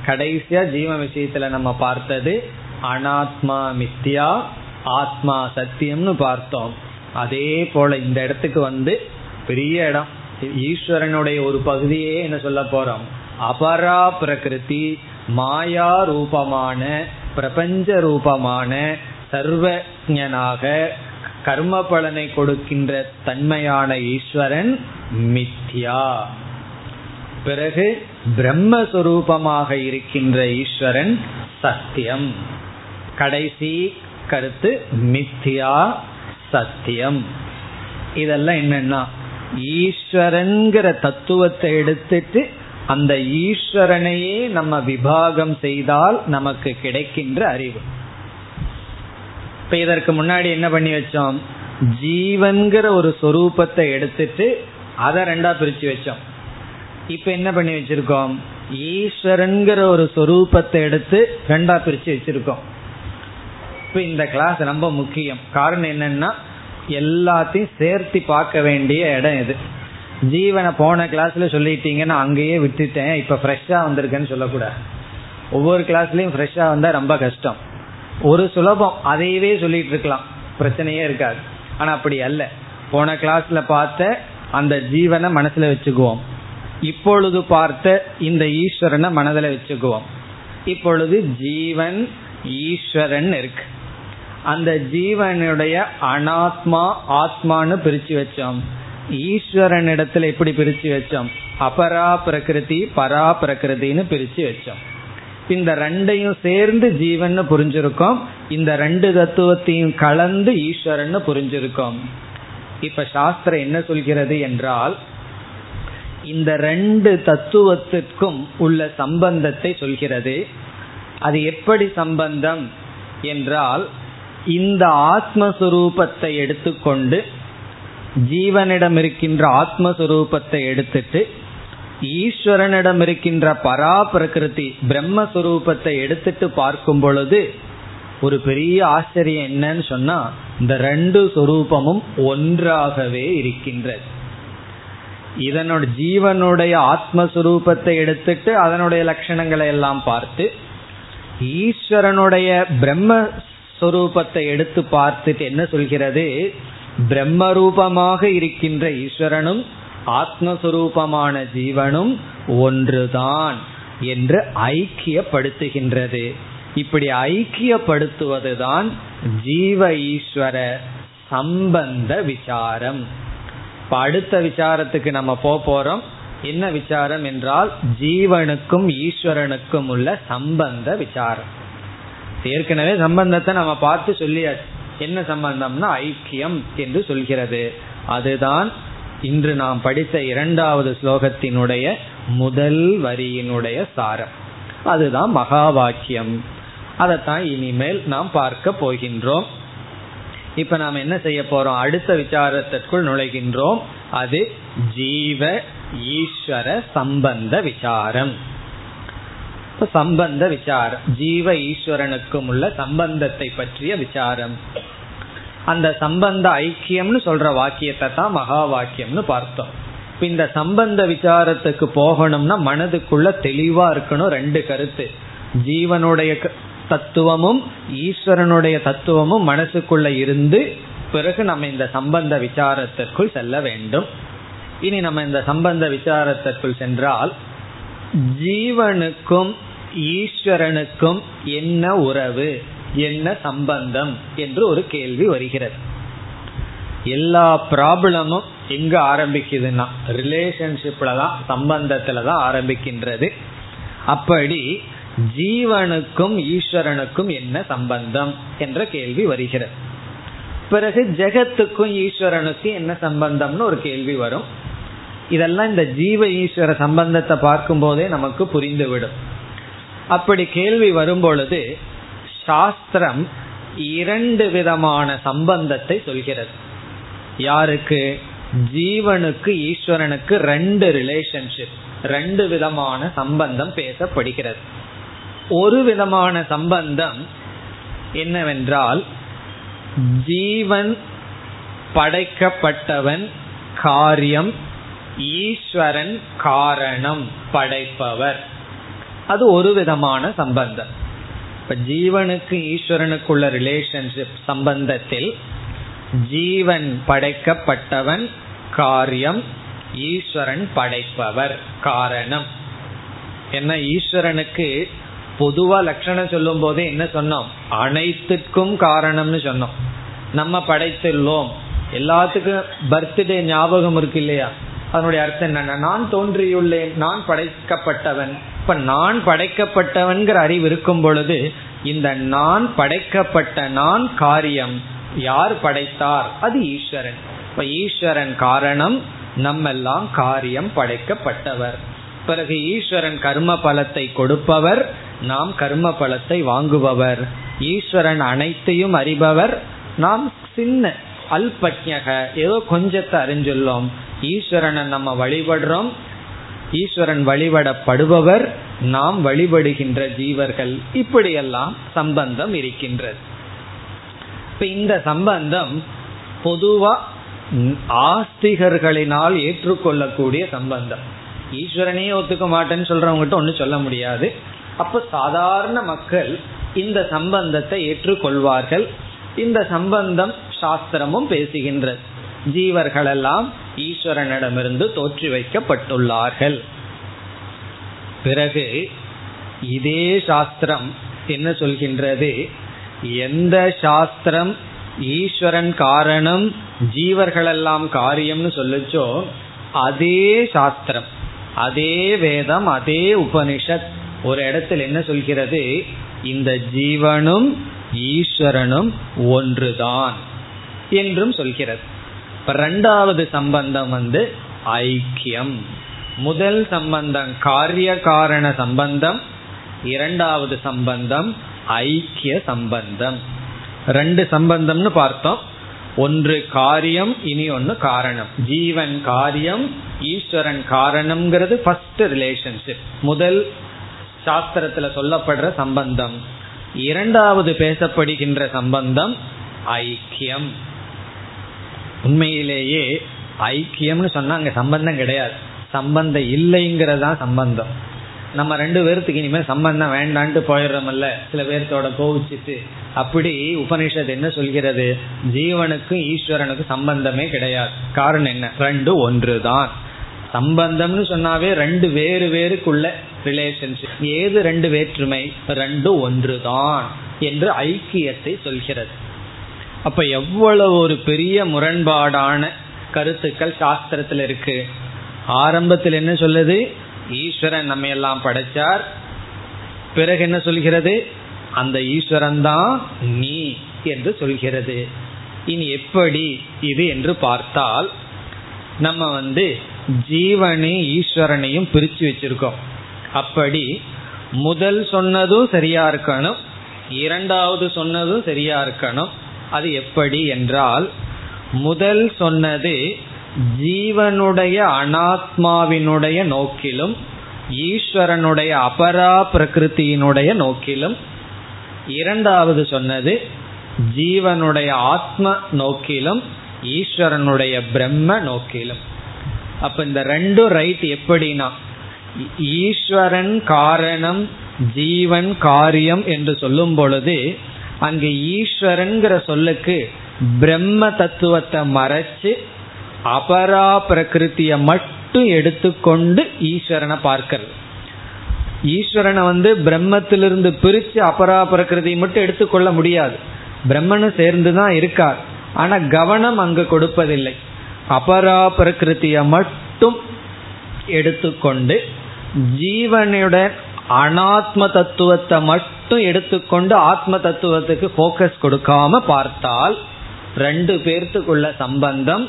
கடைசியா ஜீவ விஷயத்துல நம்ம பார்த்தது அனாத்மா மித்யா ஆத்மா சத்தியம்னு பார்த்தோம். அதே போல இந்த இடத்துக்கு வந்து பெரிய இடம். ஈஸ்வரனுடைய ஒரு பகுதியே என்ன சொல்ல போறோம்? அபரா பிரகிருதி மாயா ரூபமான பிரபஞ்ச ரூபமான சர்வஜனாக கர்ம பலனை கொடுக்கின்ற தன்மையான ஈஸ்வரன் மித்யா. பிறகு பிரம்மஸ்வரூபமாக இருக்கின்ற ஈஸ்வரன் சத்தியம். கடைசி கருத்து மித்யா சத்தியம். இதெல்லாம் என்னன்னா ஈஸ்வரன்கிற தத்துவத்தை எடுத்துட்டு அந்த ஈஸ்வரனையே நம்ம விபாகம் செய்தால் நமக்கு கிடைக்கின்ற அறிவு. இப்ப இதற்கு முன்னாடி என்ன பண்ணி வச்சோம்? ஜீவன்கிற ஒரு சொரூபத்தை எடுத்துட்டு அதை ரெண்டா பிரிச்சு வச்சோம். இப்ப என்ன பண்ணி வச்சிருக்கோம்? ஈஸ்வரன்கிற ஒரு சொரூபத்தை எடுத்து ரெண்டா பிரிச்சு வச்சிருக்கோம். இப்ப இந்த கிளாஸ் ரொம்ப முக்கியம். காரணம் என்னன்னா எல்லாத்தையும் சேர்த்து பார்க்க வேண்டிய இடம் இது. ஜீவனை போன கிளாஸ்ல சொல்லிட்டீங்கன்னா அங்கேயே விட்டுட்டேன் இப்ப ஃப்ரெஷ்ஷா வந்திருக்கேன்னு சொல்லக்கூடாது. ஒவ்வொரு கிளாஸ்லயும் ஃப்ரெஷ்ஷா வந்தா ரொம்ப கஷ்டம். ஒரு சுலபம் அதையவே சொல்லிட்டு இருக்கலாம். பிரச்சனையே இருக்காது. ஆனா அப்படி அல்ல. போன கிளாஸ்ல பார்த்த அந்த ஜீவனை மனசுல வச்சுக்குவோம். இப்பொழுது பார்த்த இந்த ஈஸ்வரனை மனதில் வச்சுக்குவோம். இப்பொழுது ஜீவன் ஈஸ்வரன் இருக்கு. அந்த ஜீவனுடைய அனாத்மா ஆத்மான்னு பிரிச்சு வச்சோம். ஈஸ்வரனிடத்துல எப்படி பிரிச்சு வச்சோம்? அபரா பிரகிருதி பரா பிரகிருதின்னு பிரிச்சு வச்சோம். இந்த ரெண்டையும் சேர்ந்து ஜீவன் புரிஞ்சிருக்கோம். இந்த ரெண்டு தத்துவத்தையும் கலந்து ஈஸ்வரன் புரிஞ்சிருக்கோம். இப்ப சாஸ்திரம் என்ன சொல்கிறது என்றால் இந்த ரெண்டு தத்துவத்திற்கும் உள்ள சம்பந்தத்தை சொல்கிறது. அது எப்படி சம்பந்தம்? என்றால் இந்த ஆத்மஸ்வரூபத்தை எடுத்துக்கொண்டு ஜீவனிடம் இருக்கின்ற ஆத்மஸ்வரூபத்தை எடுத்துட்டு ஈஸ்வரனிடம் இருக்கின்ற பரா பிரகிருதி பிரம்மஸ்வரூபத்தை எடுத்துட்டு பார்க்கும் பொழுது ஒரு பெரிய ஆச்சரியம் என்னன்னு சொன்னா இந்த ரெண்டு சொரூபமும் ஒன்றாகவே இருக்கின்றது. இதனோட ஜீவனுடைய ஆத்மஸ்வரூபத்தை எடுத்துட்டு அதனுடைய லட்சணங்களை எல்லாம் பார்த்து ஈஸ்வரனுடைய பிரம்மஸ்வரூபத்தை எடுத்து பார்த்துட்டு என்ன சொல்கிறது? பிரம்ம ரூபமாக இருக்கின்ற ஈஸ்வரனும் ஆத்மஸ்வரூபமான ஜீவனும் ஒன்றுதான் என்று ஐக்கியப்படுத்துகின்றது. இப்படி ஐக்கியப்படுத்துவதுதான் ஜீவ ஈஸ்வர சம்பந்த விசாரம். இப்ப அடுத்த விசாரத்துக்கு நம்ம போறோம். என்ன விசாரம் என்றால் ஜீவனுக்கும் ஈஸ்வரனுக்கும் உள்ள சம்பந்த விசாரம். ஏற்கனவே சம்பந்தத்தை நம்ம பார்த்து சொல்லியாச்சு. என்ன சம்பந்தம்னா ஐக்கியம் என்று சொல்கிறது. அதுதான் இன்று நாம் படித்த இரண்டாவது ஸ்லோகத்தினுடைய முதல் வரியினுடைய சாரம். அதுதான் மகா வாக்கியம் அதைத்தான் இனிமேல் நாம் பார்க்க போகின்றோம். இப்ப நாம் என்ன செய்ய போறோம்? அடுத்த விசாரத்திற்குள் நுழைகின்றோம். அது ஜீவ ஈஸ்வர சம்பந்த விசாரம். சம்பந்த விசாரம். ஜீவ ஈஸ்வரனுக்கும் உள்ள சம்பந்தத்தை பற்றிய விசாரம். அந்த சம்பந்த ஐக்கியம்னு சொல்ற வாக்கியத்தை தான் மகா வாக்கியம்னு பார்த்தோம் இந்த சம்பந்த விசாரத்துக்கு போகணும்னா மனதுக்குள்ள தெளிவா இருக்கணும் ரெண்டு கருத்து. ஜீவனுடைய தத்துவமும் ஈஸ்வரனுடைய தத்துவமும் மனசுக்குள்ள இருந்து பிறகு நம்ம இந்த சம்பந்த விசாரத்திற்குள் செல்ல வேண்டும். இனி நம்ம இந்த சம்பந்த விசாரத்திற்குள் சென்றால் ஜீவனுக்கும் ஈஸ்வரனுக்கும் என்ன உறவு என்ன சம்பந்தம் என்று ஒரு கேள்வி வருகிறது. எல்லா ப்ராப்ளமும் எங்க ஆரம்பிக்குதுன்னா ரிலேஷன்ஷிப்ல தான் சம்பந்தத்துல தான் ஆரம்பிக்கின்றது. அப்படி ஜீவனுக்கும் ஈஸ்வரனுக்கும் என்ன சம்பந்தம் என்ற கேள்வி வருகிறது. பிறகு ஜெகத்துக்கும் ஈஸ்வரனுக்கும் என்ன சம்பந்தம்னு ஒரு கேள்வி வரும். இதெல்லாம் இந்த ஜீவ ஈஸ்வர சம்பந்தத்தை பார்க்கும் போதே நமக்கு புரிந்துவிடும். அப்படி கேள்வி வரும் பொழுது சாஸ்திரம் இரண்டு விதமான சம்பந்தத்தை சொல்கிறது. யாருக்கு? ஜீவனுக்கு ஈஸ்வரனுக்கு ரெண்டு ரிலேஷன்ஷிப் ரெண்டு விதமான சம்பந்தம் பேசப்படுகிறது. ஒரு விதமான சம்பந்தம் என்னவென்றால் ஜீவன் படைக்கப்பட்டவன் காரியம் ஈஸ்வரன் காரணம் படைப்பவர். அது ஒரு விதமான சம்பந்தம். இப்ப ஜீவனுக்கு ஈஸ்வரனுக்குள்ள ரிலேஷன்ஷிப் சம்பந்தத்தில் ஜீவன் படைக்கப்பட்டவன் காரியம் ஈஸ்வரன் படைப்பவர் காரணம். என்ன ஈஸ்வரனுக்கு பொதுவா லட்சணம் சொல்லும் போதே என்ன சொன்னோம்? அனைத்துக்கும் காரணம்னு சொன்னோம். நம்ம படைத்துள்ளோம். எல்லாத்துக்கும் பர்த்டே ஞாபகம் இருக்கு இல்லையா? அதனுடைய அர்த்தம் என்னன்னா நான் தோன்றியுள்ளேன் நான் படைக்கப்பட்டவன். அப்ப நான் படைக்கப்பட்டவன்கிற அறிவு இருக்கும் பொழுது இந்த நான் படைக்கப்பட்ட நான் காரியம் யார் படைத்தார்? அது ஈஸ்வரன். இப்ப ஈஸ்வரன் காரணம் நம்மெல்லாம் காரியம் படைக்கப்பட்டவர். பிறகு ஈஸ்வரன் கர்ம பலத்தை கொடுப்பவர் நாம் கர்ம பலத்தை வாங்குபவர். ஈஸ்வரன் அனைத்தையும் அறிபவர் நாம் சின்ன அல்பஜக ஏதோ கொஞ்சத்தை அறிஞ்சுள்ளோம் ஈஸ்வரனை நம்ம வழிபடுறோம் ஈஸ்வரன் வழிபடப்படுபவர் நாம் வழிபடுகின்ற ஜீவர்கள். இப்படியெல்லாம் சம்பந்தம் இருக்கின்றது. இப்ப இந்த சம்பந்தம் பொதுவா ஆஸ்திகர்களினால் ஏற்றுக்கொள்ளக்கூடிய சம்பந்தம். ஈஸ்வரனையே ஒத்துக்க மாட்டேன்னு சொல்றவங்ககிட்ட ஒண்ணு சொல்ல முடியாது. அப்ப சாதாரண மக்கள் இந்த சம்பந்தத்தை ஏற்றுக்கொள்வார்கள். இந்த சம்பந்தம் சாஸ்திரமும் பேசுகின்றது. ஜீவர்களெல்லாம் ஈஸ்வரனிடமிருந்து தோற்றி வைக்கப்பட்டுள்ளார்கள் பிறகு இதே சாஸ்திரம் என்ன சொல்கின்றது? எந்த சாஸ்திரம் ஈஸ்வரன் காரணம் ஜீவர்களெல்லாம் காரியம்னு சொல்லுச்சோ அதே சாஸ்திரம் அதே வேதம் அதே உபனிஷத். ஒரு இடத்தில் என்ன சொல்கிறது? இந்த ஜீவனும் ஈஸ்வரனும் ஒன்றுதான் என்றும் சொல்கிறது. ரெண்டாவது சம்பந்தம் வந்து ஐக்கியம். முதல் சம்பந்தம் காரிய காரண சம்பந்தம் இரண்டாவது சம்பந்தம் ஐக்கிய சம்பந்தம். ரெண்டு சம்பந்தம்னு பார்த்தோம். ஒன்று காரியம் இனி ஒன்று காரணம். ஜீவன் காரியம் ஈஸ்வரன் காரணம்ங்கிறது ஃபர்ஸ்ட் ரிலேஷன்ஷிப் முதல் சாஸ்திரத்துல சொல்லப்படுற சம்பந்தம். இரண்டாவது பேசப்படுகின்ற சம்பந்தம் ஐக்கியம். உண்மையிலேயே ஐக்கியம்னு சொன்னா அங்க சம்பந்தம் கிடையாது. சம்பந்தம் இல்லைங்கிறதா சம்பந்தம். நம்ம ரெண்டு பேர்த்துக்கு இனிமேல் சம்பந்தம் வேண்டான்ட்டு போயிடுறோம்ல சில பேர்த்தோட கோவிச்சுட்டு. அப்படி உபனிஷத் என்ன சொல்கிறது? ஜீவனுக்கும் ஈஸ்வரனுக்கும் சம்பந்தமே கிடையாது. காரணம் என்ன? ரெண்டு ஒன்று தான் சம்பந்தம்னு சொன்னாவே ரெண்டு வேறு வேறுக்குள்ள ரிலேஷன்ஷிப் ஏது ரெண்டு வேற்றுமை? ரெண்டு ஒன்று தான் என்று ஐக்கியத்தை சொல்கிறது. அப்ப எவ்வளவு ஒரு பெரிய முரண்பாடான கருத்துக்கள் சாஸ்திரத்துல இருக்கு. ஆரம்பத்தில் என்ன சொல்லுது? ஈஸ்வரன் நம்ம எல்லாம் படைச்சார். பிறகு என்ன சொல்கிறது? அந்த ஈஸ்வரன் தான் நீ என்று சொல்கிறது. இனி எப்படி இது என்று பார்த்தால் நம்ம வந்து ஜீவனையும் ஈஸ்வரனையும் பிரிச்சு வச்சிருக்கோம். அப்படி முதல் சொன்னதும் சரியா இருக்கணும் இரண்டாவது சொன்னதும் சரியா இருக்கணும் அது எப்படி என்றால் முதல் சொன்னது ஜீவனுடைய அனாத்மாவினுடைய நோக்கிலும் ஈஸ்வரனுடைய அபரா பிரகிருத்தியினுடைய நோக்கிலும். இரண்டாவது சொன்னது ஜீவனுடைய ஆத்ம நோக்கிலும் ஈஸ்வரனுடைய பிரம்ம நோக்கிலும். அப்ப இந்த ரெண்டும் ரைட் எப்படின்னா ஈஸ்வரன் காரணம் ஜீவன் காரியம் என்று சொல்லும் பொழுது அங்கு ஈஸ்வரன்கிற சொல்லுக்கு பிரம்ம தத்துவத்தை மறைச்சு அபரா பிரகிருத்திய மட்டும் எடுத்துக்கொண்டு ஈஸ்வரனை பார்க்கிறது. ஈஸ்வரனை வந்து பிரம்மத்திலிருந்து பிரிச்சு அபரா பிரகிருதியை மட்டும் எடுத்துக்கொள்ள முடியாது. பிரம்மனு சேர்ந்து தான் இருக்கார். ஆனா கவனம் அங்கு கொடுப்பதில்லை. அபரா பிரகிருத்திய மட்டும் எடுத்துக்கொண்டு ஜீவனுடன் அனாத்ம தத்துவத்தை மட்டும் எடுத்துக்கொண்டு ஆத்ம தத்துவத்துக்கு போக்கஸ் கொடுக்காம பார்த்தால் ரெண்டு பேர்த்துக்குள்ள சம்பந்தம்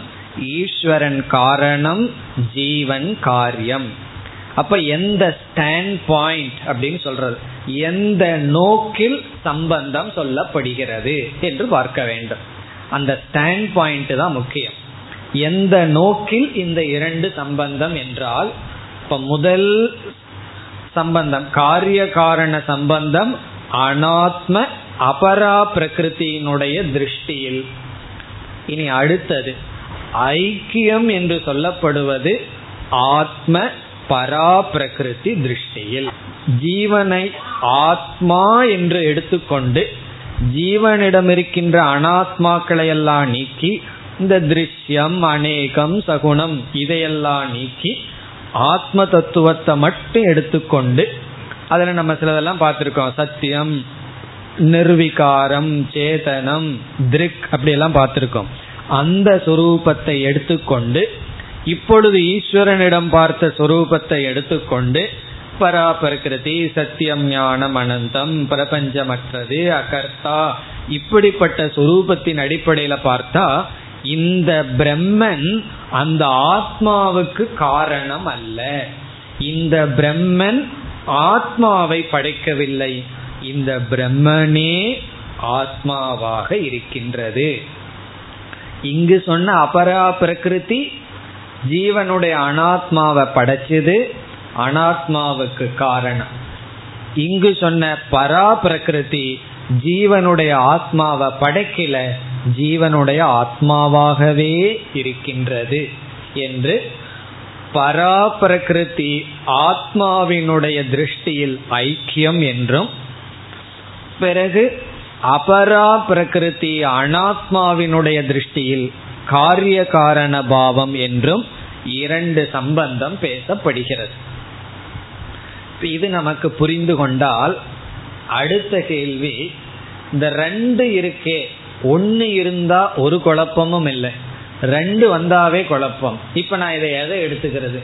ஈஸ்வரன் காரணம் ஜீவன் காரியம். அப்ப எந்த ஸ்டாண்ட் பாயிண்ட் அப்படின்னு சொல்றது? எந்த நோக்கில் சம்பந்தம் சொல்லப்படுகிறது என்று பார்க்க வேண்டும். அந்த ஸ்டாண்ட் பாயிண்ட் தான் முக்கியம். எந்த நோக்கில் இந்த இரண்டு சம்பந்தம் என்றால் இப்ப முதல் சம்பந்தம் காரிய காரண சம்பந்தம் அனாத்ம அபரா பிரகிருத்தியினுடைய திருஷ்டியில். இனி அடுத்தது ஐக்கியம் என்று சொல்லப்படுவது ஆத்ம பரா பிரகிருதி திருஷ்டியில். ஜீவனை ஆத்மா என்று எடுத்துக்கொண்டு ஜீவனிடம் இருக்கின்ற அனாத்மாக்களை எல்லாம் நீக்கி இந்த திருஷ்யம் அநேகம் சகுணம் இதையெல்லாம் நீக்கி ஆத்ம தத்துவத்தை மட்டும் எடுத்துக்கொண்டு அதில் நம்ம சிலதெல்லாம் பார்த்துருக்கோம். சத்தியம் நிர்விகாரம் சேதனம் திருக் அப்படி எல்லாம் அந்த சுரூபத்தை எடுத்துக்கொண்டு இப்பொழுது ஈஸ்வரனிடம் பார்த்த சொரூபத்தை எடுத்துக்கொண்டு பராபரகிருதி சத்தியம் ஞானம் அனந்தம் பிரபஞ்சமற்றது அகர்த்தா இப்படிப்பட்ட சுரூபத்தின் அடிப்படையில பார்த்தா இந்த பிரம்மன் அந்த ஆத்மாவுக்கு காரணம் அல்ல இந்த பிரம்மன் ஆத்மாவை படைக்கவில்லை. இந்த பிரம்மனே ஆத்மாவாக இருக்கின்றது. இங்கு சொன்ன அபரா பிரகிருதி ஜீவனுடைய அனாத்மாவை படைச்சது அனாத்மாவுக்கு காரணம். இங்கு சொன்ன பரா பிரகிருதி ஜீவனுடைய ஆத்மாவை படைக்கல. ஜீவனுடைய ஆத்மாவாகவே இருக்கின்றது என்று பரா பிரகிருதி ஆத்மாவினுடைய திருஷ்டியில் ஐக்கியம் என்றும் பிறகு அபரா பிரகிருதி அனாத்மாவினுடைய திருஷ்டியில் காரிய காரண பாவம் என்றும் இரண்டு சம்பந்தம் பேசப்படுகிறது. இது நமக்கு புரிந்து கொண்டால் அடுத்த கேள்வி இந்த ரெண்டு இருக்கே ஒன்னு இருந்தா ஒரு குழப்பமும் இல்லை. ரெண்டு வந்தாவே குழப்பம். இப்ப நான் இதை எதை எடுத்துக்கிறது?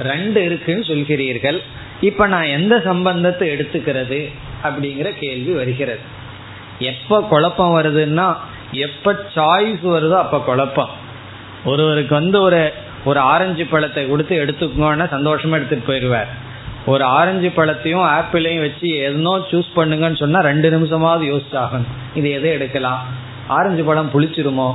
ரெண்டு இருக்குன்னு சொல்கிறீர்கள். இப்ப நான் எந்த சம்பந்தத்தை எடுத்துக்கிறது? அப்படிங்கிற கேள்வி வருகிறது. எப்ப குழப்பம் வருதுன்னா எப்ப சாய்ஸ் வருதோ அப்ப குழப்பம். ஒருவருக்கு வந்து ஒரு ஒரு ஆரஞ்சு பழத்தை கொடுத்து எடுத்துக்கோன்னா சந்தோஷமா எடுத்துட்டு போயிடுவார். ஒரு ஆரஞ்சு பழத்தையும் ஆப்பிளையும் வச்சு எதனோ சூஸ் பண்ணுங்கன்னு சொன்னா ரெண்டு நிமிஷமாவது யோசிச்சாகணும் இது எதை எடுக்கலாம்? ஆரஞ்சு பழம் புளிச்சிருமோ?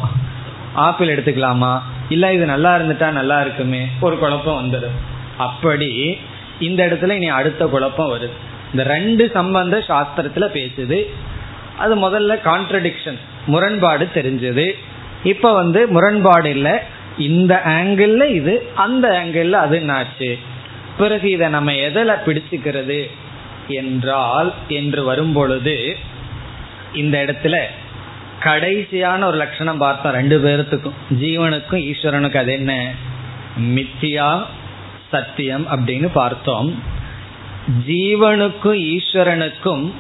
ஆப்பிள் எடுத்துக்கலாமா? இல்ல இது நல்லா இருந்துட்டா நல்லா இருக்குமே? ஒரு குழப்பம் வந்துடும். அப்படி இந்த இடத்துல இனி அடுத்த குழப்பம் வருது. இந்த ரெண்டு சம்பந்த சாஸ்திரத்துல பேசுது. அது முதல்ல கான்ட்ரடிக்ஷன் முரண்பாடு தெரிஞ்சது. இப்ப வந்து முரண்பாடு இல்லை. இந்த ஆங்கிள் இது அந்த ஆங்கிள் அது என்னாச்சு? பிறகு இதை நம்ம எதில் பிடிச்சுக்கிறது? என்றால் என்று வரும் பொழுது இந்த இடத்துல கடைசியான ஒரு லட்சணம் பார்த்தோம் ரெண்டு பேர்த்துக்கும் ஜீவனுக்கும் ஈஸ்வரனுக்கும் அது என்ன? மித்தியா சத்தியம் அப்படின்னு பார்த்தோம். ஜீவனுக்கும் ஈஸ்வரனுக்கும்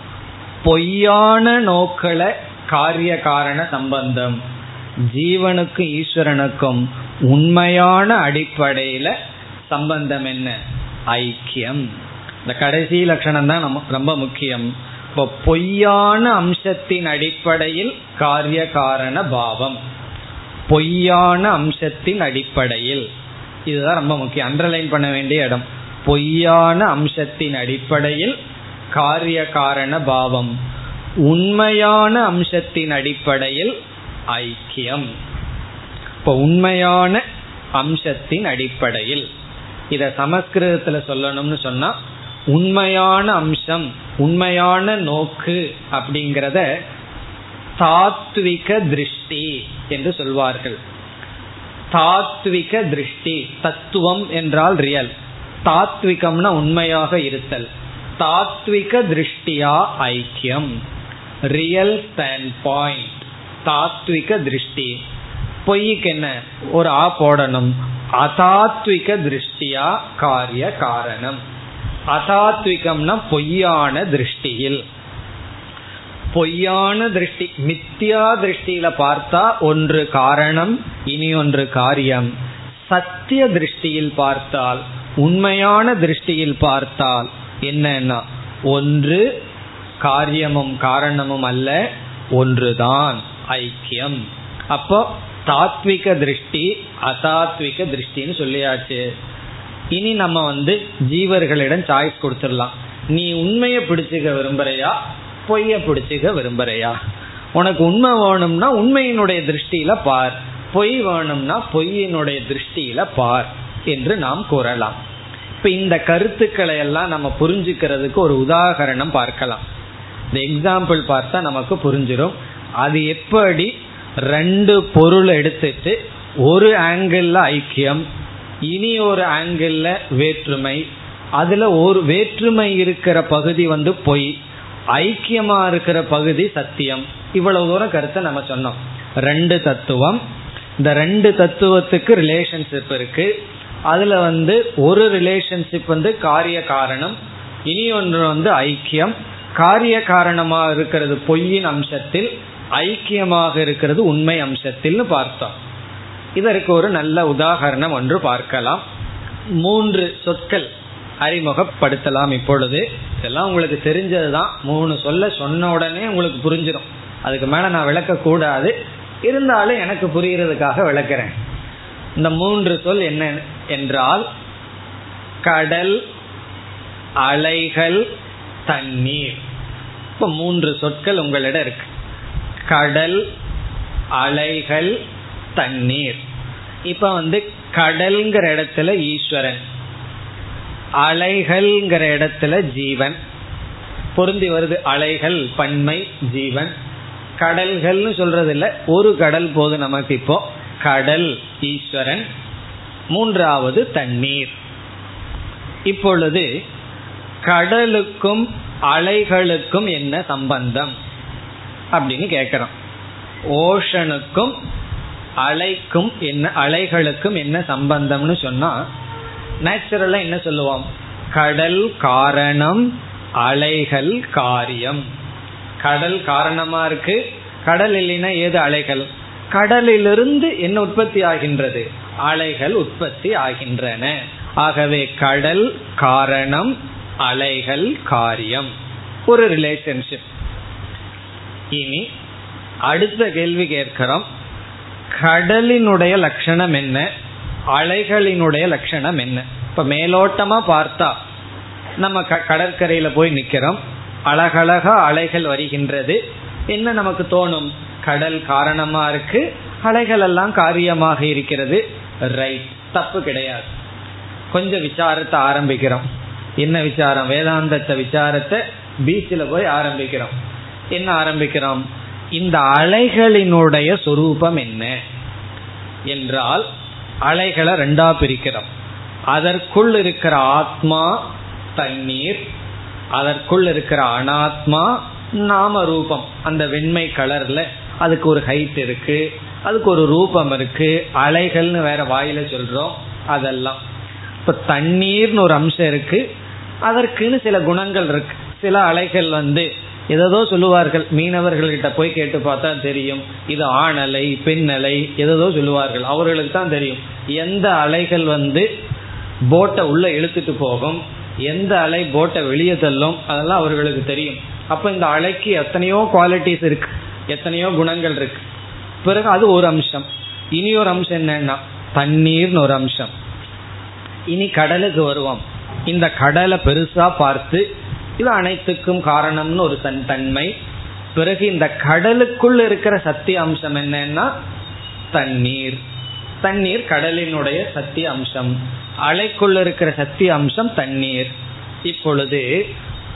பொய்யான நோக்களை காரிய காரண சம்பந்தம். ஜீவனுக்கும் ஈஸ்வரனுக்கும் உண்மையான அடிப்படையில சம்பந்தம் என்ன? ஐக்கியம். இந்த கடைசி லட்சணம் தான் நம்ம ரொம்ப முக்கியம். இப்போ பொய்யான அம்சத்தின் அடிப்படையில் காரிய காரண பாவம். பொய்யான அம்சத்தின் அடிப்படையில். இதுதான் ரொம்ப முக்கியம். அண்டர்லைன் பண்ண வேண்டிய இடம். பொய்யான அம்சத்தின் அடிப்படையில் காரிய காரண பாவம். உண்மையான அம்சத்தின் அடிப்படையில் ஐக்கியம். இப்போ உண்மையான அம்சத்தின் அடிப்படையில். இத சமஸ்கிருதத்துல சொல்லணும்னு சொன்னா உண்மையான அம்சம் உண்மையான நோக்கு அப்படிங்கிறத தாத்விக திருஷ்டி என்று சொல்வார்கள். தாத்விக திருஷ்டி தத்துவம் என்றால் ரியல் தாத்விகம்னா உண்மையாக இருத்தல். தாத்விக திருஷ்டியா ஐக்கியம். ரியல் ஸ்டாண்ட் பாயிண்ட் தாத்விக திருஷ்டி. பொய்க்கு என்ன? ஒரு ஆ போடணும். அதாத்விக திருஷ்டியா காரிய காரணம். அதாத்விகம்னா பொய்யான திருஷ்டியில். பொய்யான திருஷ்டி மித்தியா திருஷ்டியில பார்த்தா ஒன்று காரணம் இனி ஒன்று காரியம். சத்திய திருஷ்டியில் பார்த்தால் உண்மையான திருஷ்டியில் பார்த்தால் என்னன்னா ஒன்று காரியமும் காரணமும் அல்ல ஒன்றுதான் ஐக்கியம். அப்போ தாத்விக திருஷ்டி அதாத்விக திருஷ்டின்னு சொல்லியாச்சு. இனி நம்ம வந்து ஜீவர்களிடம் சாய்ஸ் கொடுத்துடலாம். நீ உண்மையை பிடிச்சுக்க விரும்புறையா? பொய்ய பிடிச்சுக்க விரும்புறையா? உனக்கு உண்மை வேணும்னா உண்மையினுடைய திருஷ்டியில பார். பொய் வேணும்னா பொய்யினுடைய திருஷ்டியில பார் என்று நாம் கூறலாம். இப்ப இந்த கருத்துக்களை எல்லாம் நம்ம புரிஞ்சுக்கிறதுக்கு ஒரு உதாகரணம் பார்க்கலாம். இந்த எக்ஸாம்பிள் பார்த்தா நமக்கு புரிஞ்சிடும் அது எப்படி ரெண்டு பொருள் எடுத்துட்டு ஒரு ஆங்கிள் ஐக்கியம் இனி ஒரு ஆங்கிள் வேற்றுமை. அதுல ஒரு வேற்றுமை இருக்கிற பகுதி வந்து பொய். ஐக்கியமா இருக்கிற பகுதி சத்தியம். இவ்வளவு தூரம் கருத்தை நம்ம சொன்னோம். ரெண்டு தத்துவம். இந்த ரெண்டு தத்துவத்துக்கு ரிலேஷன்ஷிப் இருக்கு. அதுல வந்து ஒரு ரிலேஷன்ஷிப் வந்து காரிய காரணம். இனி ஒன்று வந்து ஐக்கியம். காரிய காரணமா இருக்கிறது பொய்யின் அம்சத்தில் ஐக்கியமாக இருக்கிறது உண்மை அம்சத்தில்னு பார்த்தோம். இதற்கு ஒரு நல்ல உதாகரணம் ஒன்று பார்க்கலாம். மூன்று சொற்கள் அறிமுகப்படுத்தலாம் இப்பொழுது. இதெல்லாம் உங்களுக்கு தெரிஞ்சதுதான் மூணு சொல்ல சொன்ன உடனே உங்களுக்கு புரிஞ்சிடும் அதுக்கு மேல நான் விளக்க கூடாது. இருந்தாலும் எனக்கு புரிகிறதுக்காக விளக்கிறேன். இந்த மூன்று சொல் என்ன என்றால் கடல் அலைகள் தண்ணீர். இப்ப மூன்று சொற்கள் உங்களிடம் இருக்கு. கடல் அலைகள் தண்ணீர். இப்ப வந்து கடல்ங்கிற இடத்துல ஈஸ்வரன். அலைகள்ங்கிற இடத்துல ஜீவன். பொருந்தி வருது அலைகள் பன்மை ஜீவன். கடல்கள்னு சொல்றது இல்லை ஒரு கடல் போது நமக்கு இப்போ. கடல் ஈஸ்வரன். மூன்றாவது தண்ணீர். இப்பொழுது கடலுக்கும் அலைகளுக்கும் என்ன சம்பந்தம்? அப்படின்னு கேட்கிறோம் ஓஷனுக்கும் அலைக்கும் என்ன அலைகளுக்கும் என்ன சம்பந்தம்னு சொன்னா நேச்சுரலா என்ன சொல்லுவோம்? கடல் காரணம் அலைகள் காரியம். கடல் காரணமா இருக்கு? கடல் இல்லைன்னா ஏது அலைகள்? கடலிலிருந்து என்ன உற்பத்தி ஆகின்றது? அலைகள் உற்பத்தி ஆகின்றன. ஆகவே கடல் காரணம் அலைகள் காரியம். ஒரு ரிலேஷன்ஷிப் இனி அடுத்த கேள்வி கேட்கிறோம். கடலினுடைய லட்சணம் என்ன? அலைகளினுடைய லட்சணம் என்ன? இப்ப மேலோட்டமா பார்த்தா நம்ம கடற்கரையில போய் நிக்கிறோம். அழகழகா அலைகள் வருகின்றது. என்ன நமக்கு தோணும்? கடல் காரணமா இருக்கு. அலைகள் எல்லாம் காரியமாக இருக்கிறது. ரைட் தப்பு கிடையாது. கொஞ்சம் விசாரத்தை ஆரம்பிக்கிறோம். என்ன விசாரம்? வேதாந்தத்தை விசாரத்தை பீச்சில் போய் ஆரம்பிக்கிறோம். என்ன ஆரம்பிக்கிறோம்? இந்த அலைகளினுடைய சொரூபம் என்ன? என்றால் அலைகளை ரெண்டா பிரிக்கிறோம். அதற்குள் இருக்கிற ஆத்மா தண்ணீர். அதற்குள் இருக்கிற அனாத்மா நாம ரூபம். அந்த வெண்மை கலர்ல அதுக்கு ஒரு ஹைட் இருக்கு. அதுக்கு ஒரு ரூபம் இருக்கு. அலைகள்னு வேற வாயில சொல்றோம். அதெல்லாம். இப்ப தண்ணீர்னு ஒரு அம்சம் இருக்கு. அதற்குன்னு சில குணங்கள் இருக்கு. சில அலைகள் வந்து எதோ சொல்லுவார்கள். மீனவர்கள்கிட்ட போய் கேட்டு பார்த்தா தெரியும். இது ஆண் அலை பெண் அலை எதோ சொல்லுவார்கள். அவர்களுக்கு தான் தெரியும். எந்த அலைகள் வந்து போட்டை உள்ள இழுத்துட்டு போகும் எந்த அலை போட்டை வெளியே தள்ளும் அதெல்லாம் அவர்களுக்கு தெரியும். அப்ப இந்த அலைக்கு எத்தனையோ குவாலிட்டிஸ் இருக்கு. எத்தனையோ குணங்கள் இருக்கு. பிறகு அது ஒரு அம்சம். இனி ஒரு அம்சம் என்னன்னா தண்ணீர்னு ஒரு அம்சம். இனி கடலுக்கு வருவோம். இந்த கடலை பெருசா பார்த்து இது அனைத்துக்கும் காரணம்னு ஒரு தன் தன்மை. பிறகு இந்த கடலுக்குள் இருக்கிற சத்திய அம்சம் என்னன்னா தண்ணீர். தண்ணீர் கடலினுடைய சத்திய அம்சம். அலைக்குள்ள இருக்கிற சத்திய அம்சம் தண்ணீர். இப்பொழுது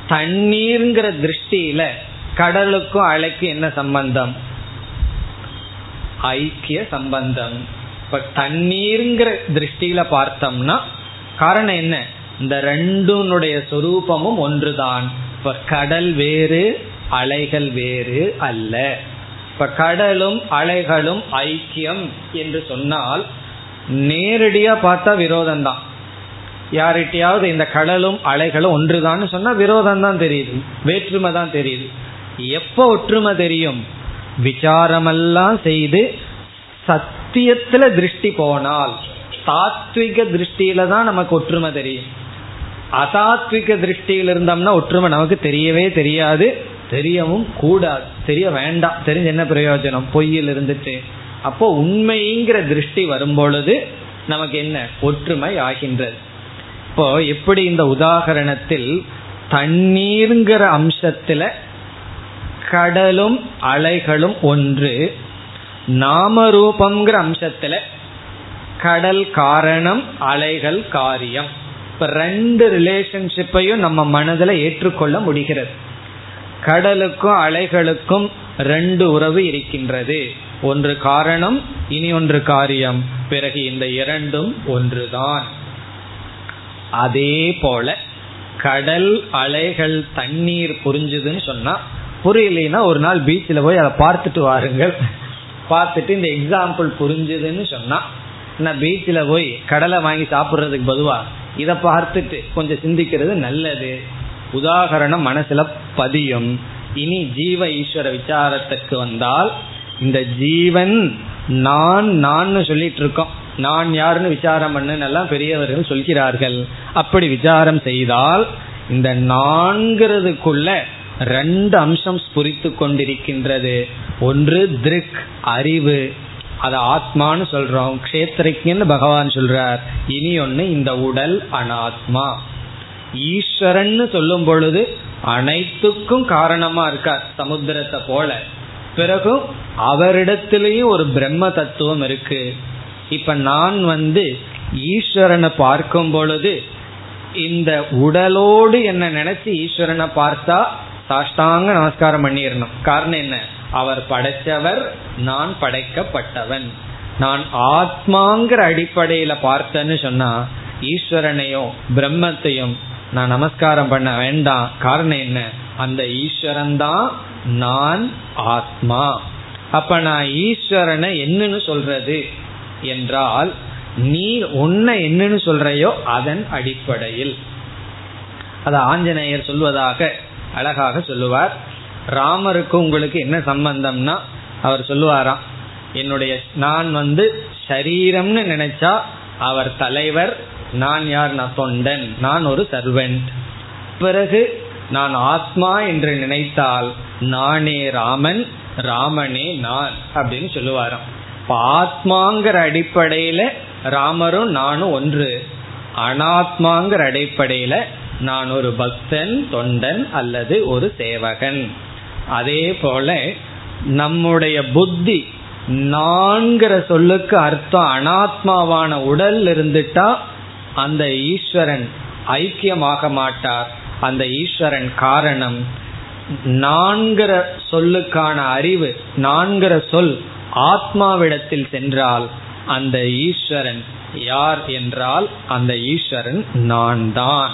தண்ணீர்ங்கிற திருஷ்டியில கடலுக்கும் அலைக்கும் என்ன சம்பந்தம்? ஐக்கிய சம்பந்தம். இப்ப தண்ணீர்ங்கிற திருஷ்டியில பார்த்தோம்னா காரணம் என்ன? இந்த ரெண்டுனுடைய சொரூபமும் ஒன்றுதான். இப்ப கடல் வேறு அலைகள் வேறு அல்ல. இப்ப கடலும் அலைகளும் ஐக்கியம் என்று சொன்னால் நேரடியா பார்த்தா விரோதம் தான் யார்கிட்டயாவது இந்த கடலும் அலைகளும் ஒன்றுதான் சொன்னா விரோதம் தான் தெரியுது. வேற்றுமை தான் தெரியுது. எப்ப ஒற்றுமை தெரியும்? விசாரமெல்லாம் செய்து சத்தியத்துல திருஷ்டி போனால் தாத்விக திருஷ்டியில தான் நமக்கு ஒற்றுமை தெரியும். அதாத்விக திருஷ்டியில் இருந்தோம்னா ஒற்றுமை நமக்கு தெரியவே தெரியாது. தெரியவும் கூடாது. தெரிய வேண்டாம். தெரிஞ்ச என்ன பிரயோஜனம்? பொய்யில் இருந்துட்டு அப்போ உண்மைங்கிற திருஷ்டி வரும்பொழுது நமக்கு என்ன? ஒற்றுமை ஆகின்றது. இப்போ எப்படி இந்த உதாகரணத்தில் தண்ணீர்ங்கிற அம்சத்துல கடலும் அலைகளும் ஒன்று நாமரூபங்கிற அம்சத்துல கடல் காரணம் அலைகள் காரியம். இப்ப ரெண்டு ரிலேஷன்ஷிப்பையும் நம்ம மனதில் ஏற்றுக்கொள்ள முடிகிறது. கடலுக்கும் அலைகளுக்கும் ரெண்டு உறவு இருக்கின்றது. ஒன்று காரணம் இனி ஒன்று காரியம். பிறகு இந்த இரண்டும் ஒன்றுதான். அதே போல கடல் அலைகள் தண்ணீர் புரிஞ்சுதுன்னு சொன்னா புரியலைன்னா ஒரு நாள் பீச்சில் போய் அதை பார்த்துட்டு வாருங்கள். பார்த்துட்டு இந்த எக்ஸாம்பிள் புரிஞ்சுதுன்னு சொன்னா நான் பீச்சில் போய் கடலை வாங்கி சாப்பிட்றதுக்கு பதுவாக இதை பார்த்துட்டு கொஞ்சம் சிந்திக்கிறது நல்லது. உதாகரணம் மனசுல பதியும். இனி ஜீவ ஈஸ்வர விசாரத்துக்கு வந்தால் இந்த ஜீவன் நான் நான் சொல்லிட்டு இருக்கோம் நான் யாருன்னு விசாரம் பண்ணுன்னு எல்லாம் பெரியவர்கள் சொல்கிறார்கள். அப்படி விசாரம் செய்தால் இந்த நான்கிறதுக்குள்ள ரெண்டு அம்சம் ஸ்புரித்து கொண்டிருக்கின்றது. ஒன்று திருக் அறிவு. அது ஆத்மான்னு சொல்றோம். கஷேத்திரஜன்னு பகவான் சொல்றார். இனி ஒன்னு இந்த உடல் அனாத்மா. ஈஸ்வரன் சொல்லும் பொழுது அனைத்துக்கும் காரணமா இருக்கார் சமுத்திரத்தை போல. பிறகு அவரிடத்திலேயும் ஒரு பிரம்ம தத்துவம் இருக்கு. இப்ப நான் வந்து ஈஸ்வரனை பார்க்கும் பொழுது இந்த உடலோடு என்ன நினைச்சு ஈஸ்வரனை பார்த்தா சாஷ்டாங்க நமஸ்காரம் பண்ணிடணும். காரணம் என்ன? அவர் படைச்சவர் நான் படைக்கப்பட்டவன். நான் ஆத்மாங்கிற அடிப்படையில பார்த்தேன்னு சொன்னா ஈஸ்வரனையும் பிரம்மத்தையும் நான் நமஸ்காரம் பண்ண வேண்டாம். காரணம் என்ன? அந்த ஈஸ்வரன் தான் நான் ஆத்மா. அப்ப நான் ஈஸ்வரனை என்னன்னு சொல்றது? என்றால் நீ உன்னை என்னன்னு சொல்றையோ அதன் அடிப்படையில். அது ஆஞ்சநேயர் சொல்வதாக அழகாக சொல்லுவார். ராமருக்கு உங்களுக்கு என்ன சம்பந்தம்னா அவர் சொல்லுவாராம் என்னுடைய நான் வந்து சரீரம்னு நினைச்சா அவர் தலைவர் நான் யார்? நான் தொண்டன். நான் ஒரு சர்வெண்ட். பிறகு நான் ஆத்மா என்று நினைத்தால் நானே ராமன் ராமனே நான் அப்படின்னு சொல்லுவாராம். இப்ப ஆத்மாங்கிற அடிப்படையில ராமரும் நானும் ஒன்று. அனாத்மாங்கிற அடிப்படையில நான் ஒரு பக்தன் தொண்டன் அல்லது ஒரு சேவகன். அதே போல நம்முடைய புத்தி நான்கிற சொல்லுக்கு அர்த்தம் அனாத்மாவான உடல் இருந்துட்டா அந்த ஈஸ்வரன் ஐக்கியமாக மாட்டார். அந்த ஈஸ்வரன் காரணம் நான்கிற சொல்லுக்கான அறிவு நான்கிற சொல் ஆத்மாவிடத்தில் சென்றால் அந்த ஈஸ்வரன் யார் என்றால் அந்த ஈஸ்வரன் நான் தான்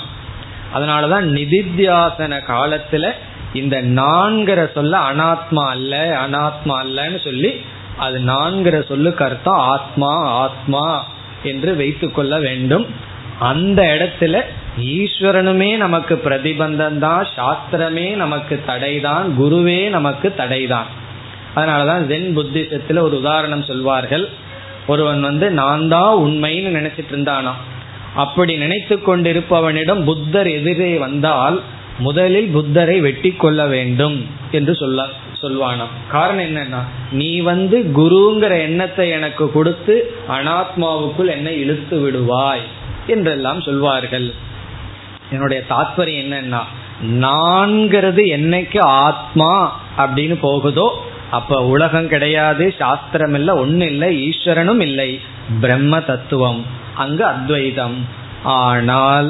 அதனாலதான் நிதித்தியாசன காலத்துல இந்த நான்கிற சொல்ல அனாத்மா அல்ல அனாத்மா அல்லன்னு சொல்லி அது நான்கிற சொல்லுக்கு அர்த்தம் ஆத்மா ஆத்மா என்று வைத்து கொள்ள வேண்டும். அந்த இடத்துல ஈஸ்வரனுமே நமக்கு பிரதிபந்தம் தான் சாஸ்திரமே நமக்கு தடைதான் குருவே நமக்கு தடைதான். அதனாலதான் ஜென் புத்திசத்துல ஒரு உதாரணம் சொல்வார்கள். ஒருவன் வந்து நான் தான் உண்மைன்னு நினைச்சிட்டு இருந்தானா அப்படி நினைத்து கொண்டிருப்பவனிடம் புத்தர் எதிரே வந்தால் முதலில் புத்தரை வெட்டி கொள்ள வேண்டும் என்று சொல்ல சொல்வானாம். காரணம் என்னன்னா நீ வந்து குருங்கிற எண்ணத்தை எனக்கு கொடுத்து அனாத்மாவுக்குள் என்னை இழுத்து விடுவாய் என்றெல்லாம் சொல்வார்கள். என்னுடைய தாத்பரியம் என்னன்னா நான்கிறது என்னைக்கு ஆத்மா அப்படின்னு போகுதோ அப்ப உலகம் கிடையாது சாஸ்திரம் இல்லை ஒன்னு இல்லை ஈஸ்வரனும் இல்லை. பிரம்ம தத்துவம் அங்கு அத்வைதம். ஆனால்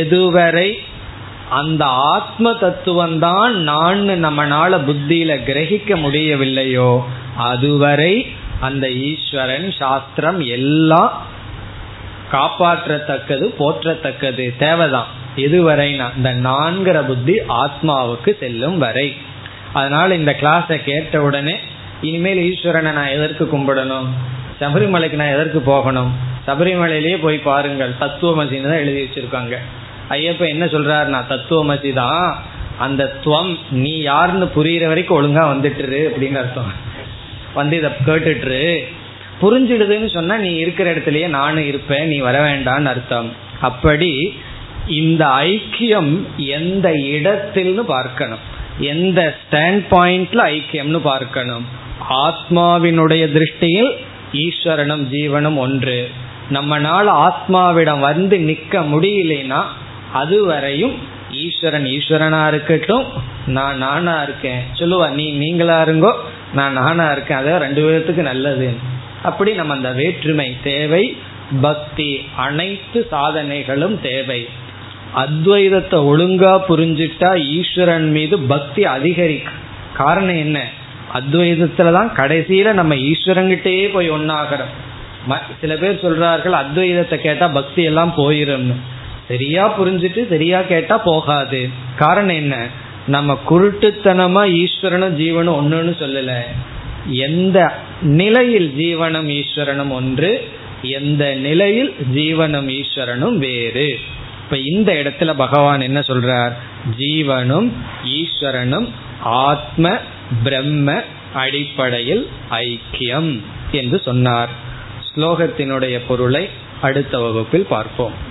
எதுவரை அந்த ஆத்ம தத்துவம் தான் நான் நம்மளால புத்தியில கிரகிக்க முடியவில்லையோ அதுவரை அந்த ஈஸ்வரன் சாஸ்திரம் எல்லாம் காப்பாற்றத்தக்கது போற்றத்தக்கது தேவைதான். இதுவரை இந்த நான்கிற புத்தி ஆத்மாவுக்கு செல்லும் வரை. அதனால இந்த கிளாஸை கேட்ட உடனே இனிமேல் ஈஸ்வரனை நான் எதற்கு கும்பிடணும்? சபரிமலைக்கு நான் எதற்கு போகணும்? சபரிமலையிலேயே போய் பாருங்கள். தத்துவமசின்னு தான் எழுதி வச்சிருக்காங்க. ஐயப்ப என்ன சொல்றாரு நான் தத்துவமசி தான் அந்த துவம் நீ யாருன்னு புரியுற வரைக்கும் ஒழுங்கா வந்துட்டுரு அப்படின்னு அர்த்தம். வந்து இதை கேட்டுட்டுரு. புரிஞ்சிடுதுன்னு சொன்னா நீ இருக்கிற இடத்துலயே நானும் இருப்பேன் நீ வர வேண்டான்னு அர்த்தம். அப்படி இந்த ஐக்கியம் எந்த இடத்தில்னு பார்க்கணும். எந்த ஸ்டாண்ட் பாயிண்ட்ல ஐக்கியம்னு பார்க்கணும். ஆத்மாவினுடைய திருஷ்டியில் ஈஸ்வரனும் ஜீவனும் ஒன்று. நம்மனால ஆத்மாவிடம் வந்து நிக்க முடியலைன்னா அதுவரையும் ஈஸ்வரன் ஈஸ்வரனா இருக்கட்டும் நான் நானா இருக்கேன். சொல்லுவா நீ நீங்களா இருங்கோ நான் நானா இருக்கேன். அதான் ரெண்டு பேர்த்துக்கு நல்லது. அப்படி நம்ம அந்த வேற்றுமை தேவை பக்தி அனைத்து சாதனைகளும் தேவை. அத்வைதத்தை ஒழுங்கா புரிஞ்சுட்டா ஈஸ்வரன் மீது பக்தி அதிகரிக்கும். காரணம் என்ன? அத்வைதத்துல தான் கடைசியில நம்ம ஈஸ்வரங்கிட்டே போய் ஒன்னாகிறோம் சில பேர் சொல்றார்கள் அத்வைதத்தை கேட்டா பக்தி எல்லாம் போயிரும்னு. சரியா புரிஞ்சுட்டு சரியா கேட்டா போகாது. காரணம் என்ன? நம்ம குருட்டுத்தனமா ஈஸ்வரனும் ஜீவனும் ஒன்றுன்னு சொல்லல. எந்த நிலையில் ஜீவனும் ஈஸ்வரனும் ஒன்று எந்த நிலையில் ஜீவனும் ஈஸ்வரனும் வேறு. இப்ப இந்த இடத்துல பகவான் என்ன சொல்றார்? ஜீவனும் ஈஸ்வரனும் ஆத்ம பிரம்ம அடிப்படையில் ஐக்கியம் என்று சொன்னார். ஸ்லோகத்தினுடைய பொருளை அடுத்த வகுப்பில் பார்ப்போம்.